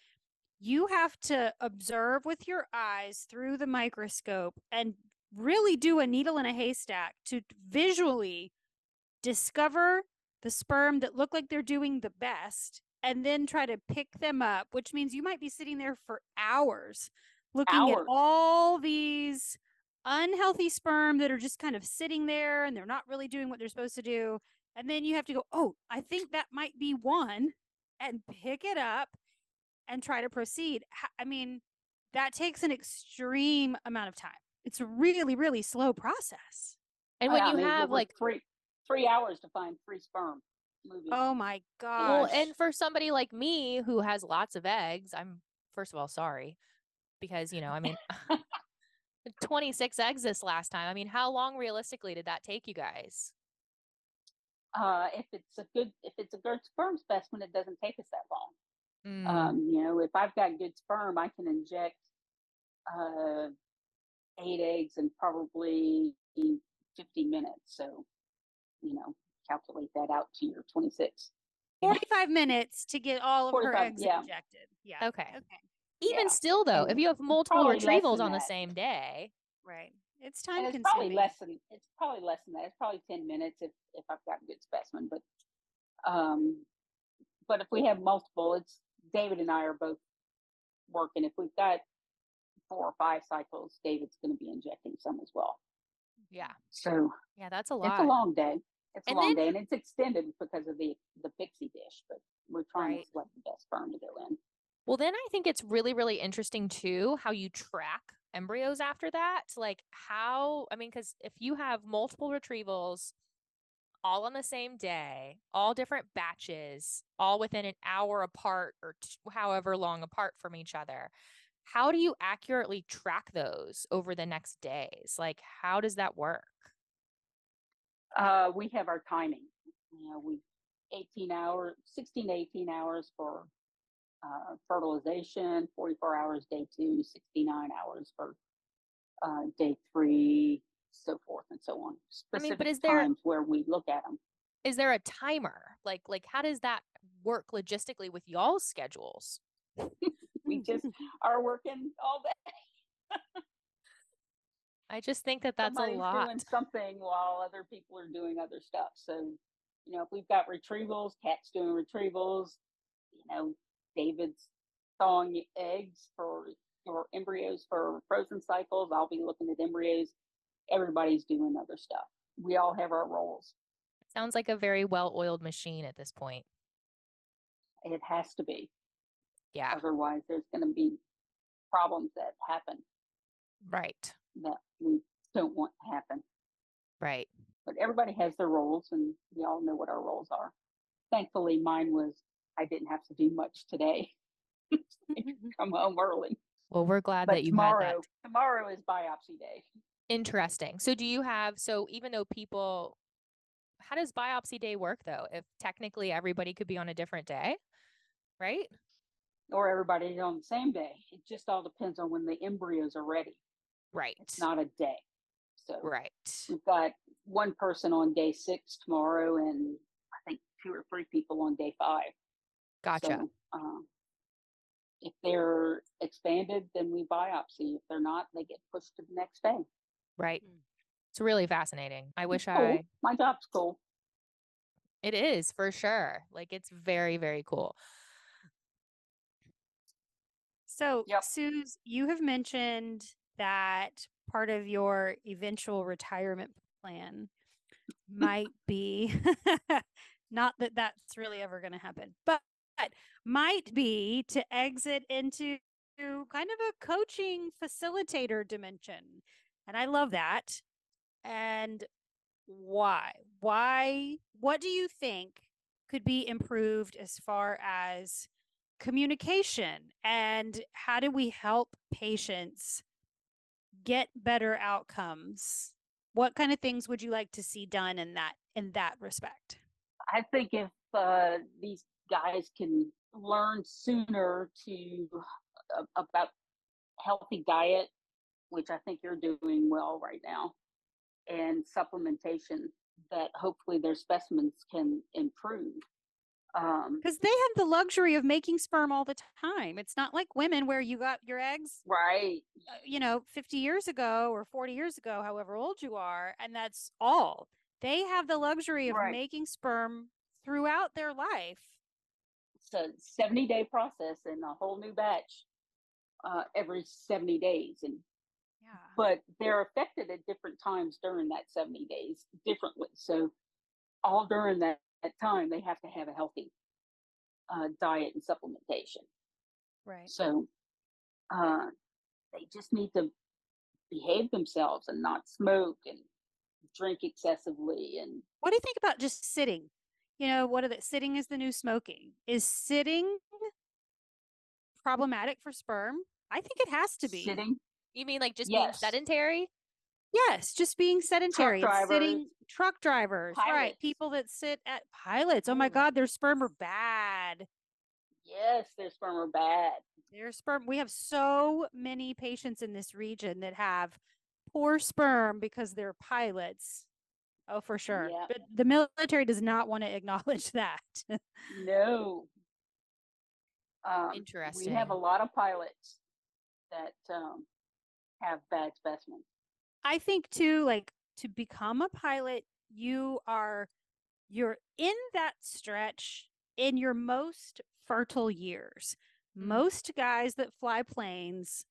you have to observe with your eyes through the microscope and really do a needle in a haystack to visually discover the sperm that look like they're doing the best and then try to pick them up, which means you might be sitting there for hours looking at all these unhealthy sperm that are just kind of sitting there and they're not really doing what they're supposed to do. And then you have to go, oh, I think that might be one and pick it up and try to proceed. I mean, that takes an extreme amount of time. It's a really, really slow process. And Oh, when yeah, I you mean, have like three three hours to find free sperm. moving. Oh my god! well, and for somebody like me who has lots of eggs, I'm first of all sorry because you know, I mean 26 eggs this last time. I mean, how long realistically did that take you guys? Uh, if it's a good if it's a good sperm specimen, it doesn't take us that long. Mm, Um, you know, if I've got good sperm, I can inject uh, eight eggs in probably 50 minutes. So, you know, calculate that out to your 26. 45 minutes to get all of her eggs yeah. injected. Yeah. okay. Okay. Even Yeah, still though, if you have multiple probably retrievals than on the same day, Right. It's time And it's consuming. probably less than it's probably less than that. It's probably 10 minutes if if I've got a good specimen. But um, but if we have multiple, it's David and I are both working. If we've got four or five cycles, David's going to be injecting some as well. yeah. So Yeah, that's a lot. it's a long day. It's a long then- day, and it's extended because of the the PICSI dish. But we're trying Right. to select the best sperm to go in. Well, then I think it's really, really interesting too how you track embryos after that. Like, how, I mean, because if you have multiple retrievals all on the same day, all different batches, all within an hour apart or t- however long apart from each other, how do you accurately track those over the next days? Like, how does that work? Uh, we have our timing. You know, we 18 hours, 16 to 18 hours for uh, fertilization, 44 hours day two, 69 hours for uh, day three, so forth and so on. I mean, but is there- times where we look at them. Is there a timer? Like, like how does that work logistically with y'all's schedules? We just are working all day. I just think that that's Somebody's a lot. doing something while other people are doing other stuff. So, you know, if we've got retrievals, Cat's doing retrievals, you know, David's thawing eggs for or embryos for frozen cycles. I'll be looking at embryos. Everybody's doing other stuff. We all have our roles. Sounds like a very well-oiled machine at this point. It has to be. Yeah, Otherwise, there's going to be problems that happen right, that we don't want to happen. right. but everybody has their roles and we all know what our roles are. Thankfully, mine was I didn't have to do much today. Come home early. Well, we're glad But that you had that. tomorrow, tomorrow is biopsy day. Interesting. So do you have so even though people how does biopsy day work though? If technically everybody could be on a different day, right? or everybody's on the same day. It just all depends on when the embryos are ready. Right. It's not a day. So right. we've got one person on day six tomorrow, and I think two or three people on day five. Gotcha. So, um, if they're expanded, then we biopsy. If they're not, they get pushed to the next day. Right. Mm. It's really fascinating. I wish cool. I My job's cool. it is for sure. Like it's very, very cool. So, Yep. Suze, you have mentioned that part of your eventual retirement plan might be not that that's really ever going to happen, but might be to exit into kind of a coaching facilitator dimension. And I love that. And why? Why? What do you think could be improved as far as communication and how do we help patients get better outcomes what kind of things would you like to see done in that in that respect I think if uh, these guys can learn sooner to uh, about healthy diet, which I think you're doing well right now, and supplementation, that hopefully their specimens can improve. Um, because they have the luxury of making sperm all the time it's not like women where you got your eggs right. uh, you know 50 years ago or 40 years ago however old you are and that's all they have the luxury of Right. making sperm throughout their life It's a 70 day process and a whole new batch uh, every 70 days. And yeah but they're affected at different times during that 70 days differently. So all during that, that time, they have to have a healthy uh, diet and supplementation. right So uh, they just need to behave themselves and not smoke and drink excessively. And What do you think about just sitting? You know, what are the sitting is the new smoking? Is sitting problematic for sperm? I think it has to be. sitting. You mean like just being sedentary? Yes, just being sedentary and sitting truck drivers, right? People that sit at pilots. Oh my Mm. god, their sperm are bad. Yes, their sperm are bad. Their sperm we have so many patients in this region that have poor sperm because they're pilots. Oh, for sure. Yep. But the military does not want to acknowledge that. No. Um, We have a lot of pilots that um, have bad specimens. I think too, like to become a pilot, you are you're in that stretch in your most fertile years. Mm. Most guys that fly planes,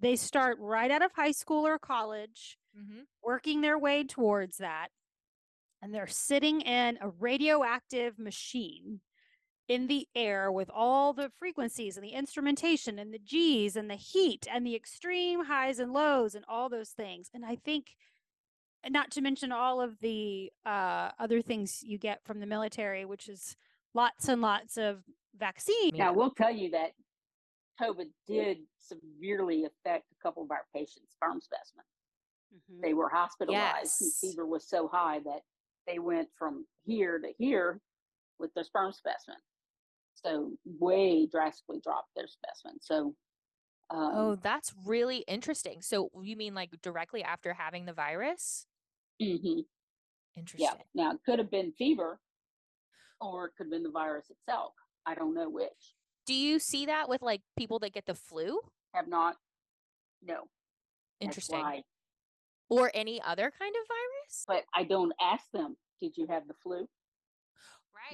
they start right out of high school or college, hmm working their way towards that. And they're sitting in a radioactive machine in the air with all the frequencies and the instrumentation and the G's and the heat and the extreme highs and lows and all those things. And I think, not to mention all of the uh, other things you get from the military, which is lots and lots of vaccine. Yeah. Now, we'll tell you that COVID did severely affect a couple of our patients' sperm specimens. Mhm. They were hospitalized, Yes. fever was so high that they went from here to here with their sperm specimen. So, way drastically dropped their specimen. So, um, Oh, that's really interesting. So you mean like directly after having the virus? Mm-hmm. Interesting. Yeah. Now it could have been fever, or it could have been the virus itself. I don't know which. Do you see that with like people that get the flu? Have not. No. Interesting. Or any other kind of virus? But I don't ask them. Did you have the flu?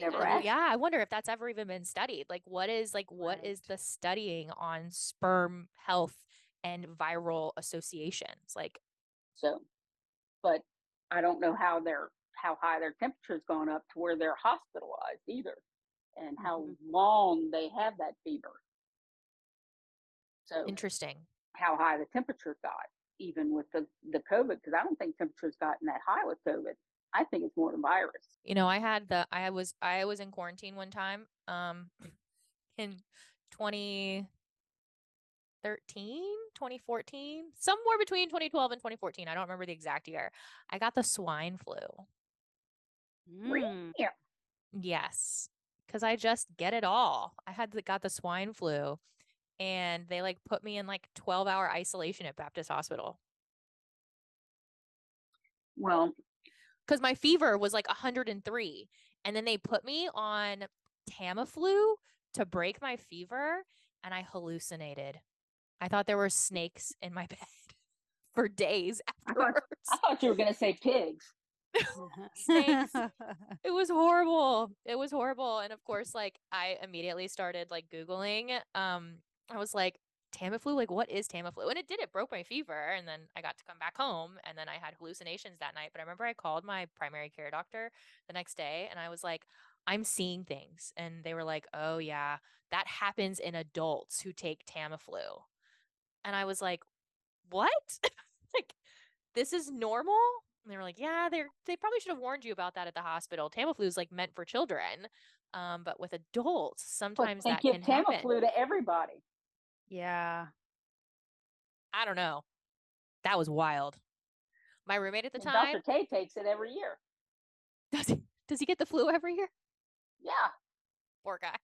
Right. Never I w- yeah, I wonder if that's ever even been studied. Like what is like what is Right. the studying on sperm health and viral associations? Like So, but I don't know how their how high their temperature's gone up to where they're hospitalized either, and how Mhm. long they have that fever. So interesting. how high the temperature got, even with the the COVID, because I don't think temperature's gotten that high with COVID. I think it's more the virus. You know, I had the I was I was in quarantine one time um in 20 2013, 2014, somewhere between 2012 and 2014. I don't remember the exact year. I got the swine flu. Mm. Yeah. Yes, because I just get it all. I had the, got the swine flu, and they like put me in like 12 hour isolation at Baptist Hospital Well, because my fever was like 103, and then they put me on Tamiflu to break my fever, and I hallucinated. I thought there were snakes in my bed for days I thought- afterwards. I thought you were going to say pigs. Snakes. it was horrible it was horrible and of course like i immediately started like googling um i was like tamiflu like what is tamiflu and it did it broke my fever and then i got to come back home and then i had hallucinations that night but i remember i called my primary care doctor the next day and i was like i'm seeing things and they were like oh yeah that happens in adults who take tamiflu and i was like what like this is normal and they were like, yeah, they they probably should have warned you about that at the hospital. Tamiflu is like meant for children, um, but with adults, sometimes they that can happen. Tamiflu to everybody. Yeah. I don't know. That was wild. My roommate at the And time Dr. K takes it every year. does he does he get the flu every year? Yeah. Poor guy.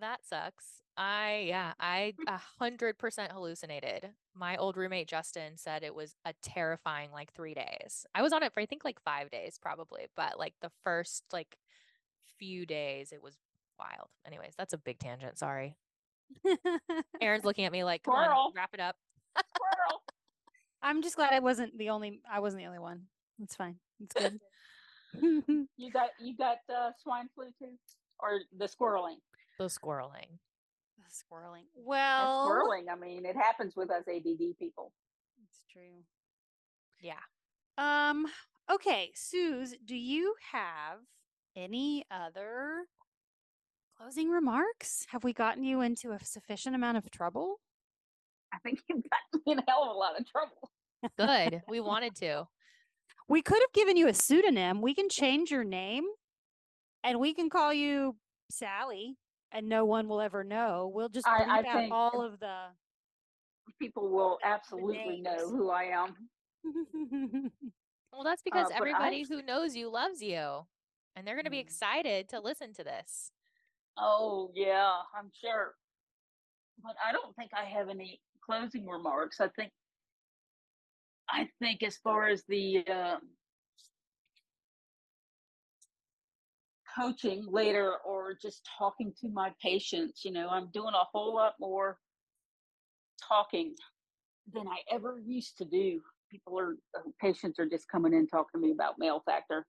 that sucks. I yeah, I a hundred percent hallucinated. My old roommate Justin said it was a terrifying like three days. I was on it for I think like five days probably, but like the first like few days it was wild. Anyways, that's a big tangent. Sorry. Erin's looking at me like, come Squirrel. on, wrap it up. Squirrel. I'm just glad I wasn't the only I wasn't the only one. It's fine. It's good. You got you got uh, swine flu too, or the squirreling? The squirreling. The squirreling. That's Well, squirreling. I mean, it happens with us ADD people. It's true. Yeah. Um, okay, Suze, do you have any other closing remarks? Have we gotten you into a sufficient amount of trouble? I think you've got me in a hell of a lot of trouble. Good. we wanted to. We could have given you a pseudonym. We can change your name and we can call you Sally and no one will ever know. We'll just I- I out all of the People will absolutely know who I am. Well, that's because Uh, but I- everybody who knows you loves you. And they're going to be Mm. excited to listen to this. Oh yeah, I'm sure. But I don't think I have any closing remarks. I think I think as far as the uh, coaching later or just talking to my patients, you know, I'm doing a whole lot more talking than I ever used to do. People are uh, patients are just coming in talking to me about male factor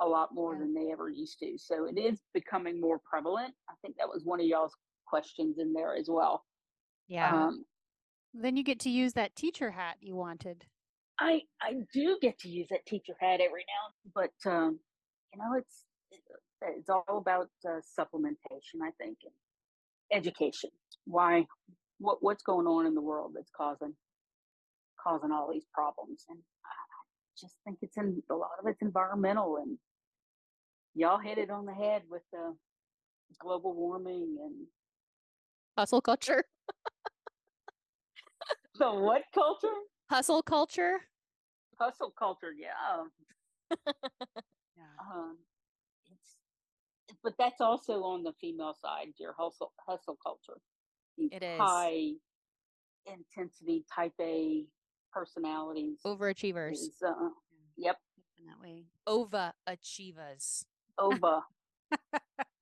a lot more Yeah. than they ever used to. So it is becoming more prevalent. I think that was one of y'all's questions in there as well. Yeah. Um, then you get to use that teacher hat you wanted. I I do get to use that teacher hat every now, and but um, you know, it's it's all about uh, supplementation. I think and education. Why? What what's going on in the world that's causing causing all these problems? And I just think it's in a lot of it's environmental, and y'all hit it on the head with the global warming and Hustle culture. the what culture? Hustle culture. Hustle culture. Yeah. Yeah. um, it's but that's also on the female side your hustle hustle culture These It is. high intensity type a personalities Overachievers. is, uh, yep In that way. Ova achievers. Over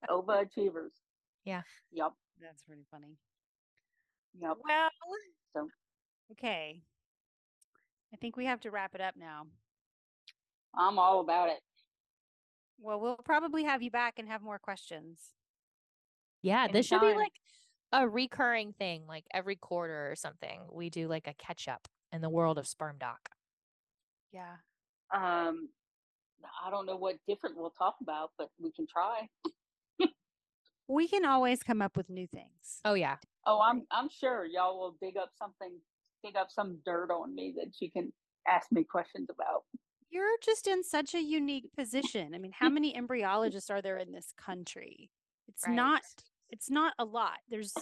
overachievers Yeah. yep That's pretty funny. yep Well, So- okay. I think we have to wrap it up now. i'm all about it Well, we'll probably have you back and have more questions. Yeah, this should be like a recurring thing, like every quarter or something. We do like a catch up in the world of sperm doc. Yeah. um i don't know what different we'll talk about but we can try We can always come up with new things. Oh yeah. oh i'm i'm sure y'all will dig up something dig up some dirt on me that you can ask me questions about You're just in such a unique position. I mean, how many embryologists are there in this country? It's not it's not a lot. There's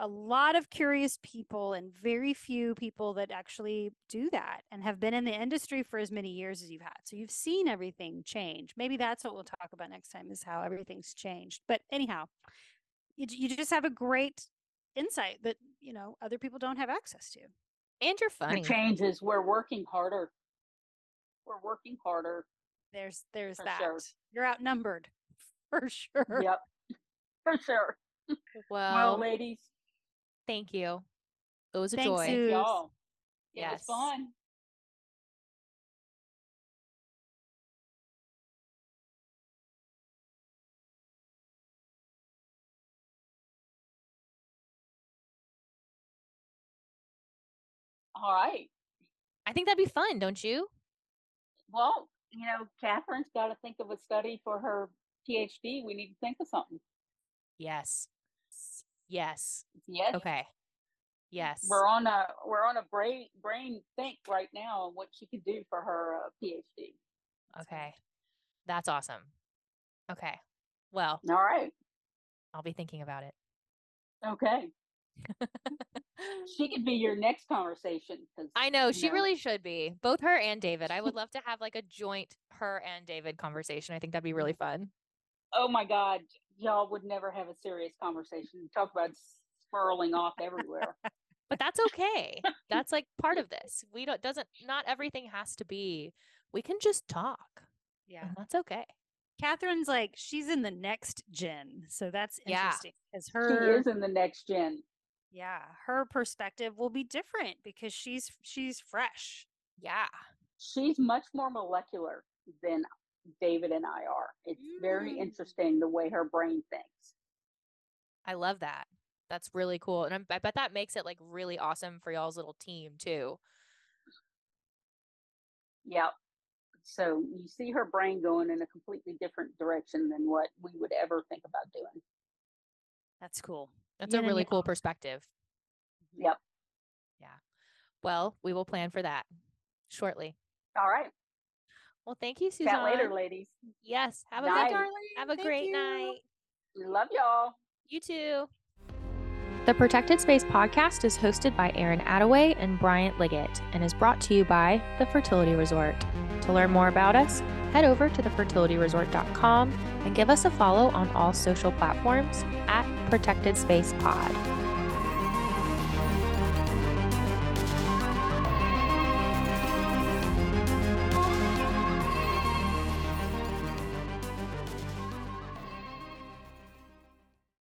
a lot of curious people and very few people that actually do that and have been in the industry for as many years as you've had. So you've seen everything change. Maybe that's what we'll talk about next time is how everything's changed. But anyhow, you, you just have a great insight that, you know, other people don't have access to. And you're funny. The change is we're working harder. We're working harder. There's there's that. sure. You're outnumbered for sure. Yep. For sure. Well, Well, ladies, thank you. It was a Thanks, joy. Sue. Suze. y'all. It Yes. was fun. All right. I think that'd be fun, don't you? Well, you know, Catherine's got to think of a study for her PhD. We need to think of something. Yes. Yes. Yes. Okay. Yes. We're on a we're on a brain brain think right now on what she could do for her uh, PhD. Okay. That's awesome. Okay. Well, All right. I'll be thinking about it. Okay. She could be your next conversation. I know she really should be. Both her and David. I would love to have like a joint her and David conversation. I think that'd be really fun. Oh my God, y'all would never have a serious conversation. Talk about swirling off everywhere. But that's okay. That's like part of this. We don't doesn't not everything has to be. We can just talk. Yeah. And that's okay. Catherine's like she's in the next gen. So that's Yeah. interesting because she her is in the next gen. yeah, her perspective will be different because she's she's fresh. Yeah. She's much more molecular than David and I are. It's very Mm. interesting the way her brain thinks. I love that. That's really cool. And I'm, I bet that makes it like really awesome for y'all's little team too. Yep. So you see her brain going in a completely different direction than what we would ever think about doing. That's cool. That's a Yin and really cool perspective. Yep. Yeah. Well, we will plan for that shortly. All right. Well, thank you, Suzanne. Chat later, ladies. Yes. Have a Night. good Darling, have a thank great you. night. Love y'all. You too. The Protected Space podcast is hosted by Erin Attaway and Bryant Liggett and is brought to you by The Fertility Resort. To learn more about us, head over to thefertilityresort.com and give us a follow on all social platforms at Protected Space Pod.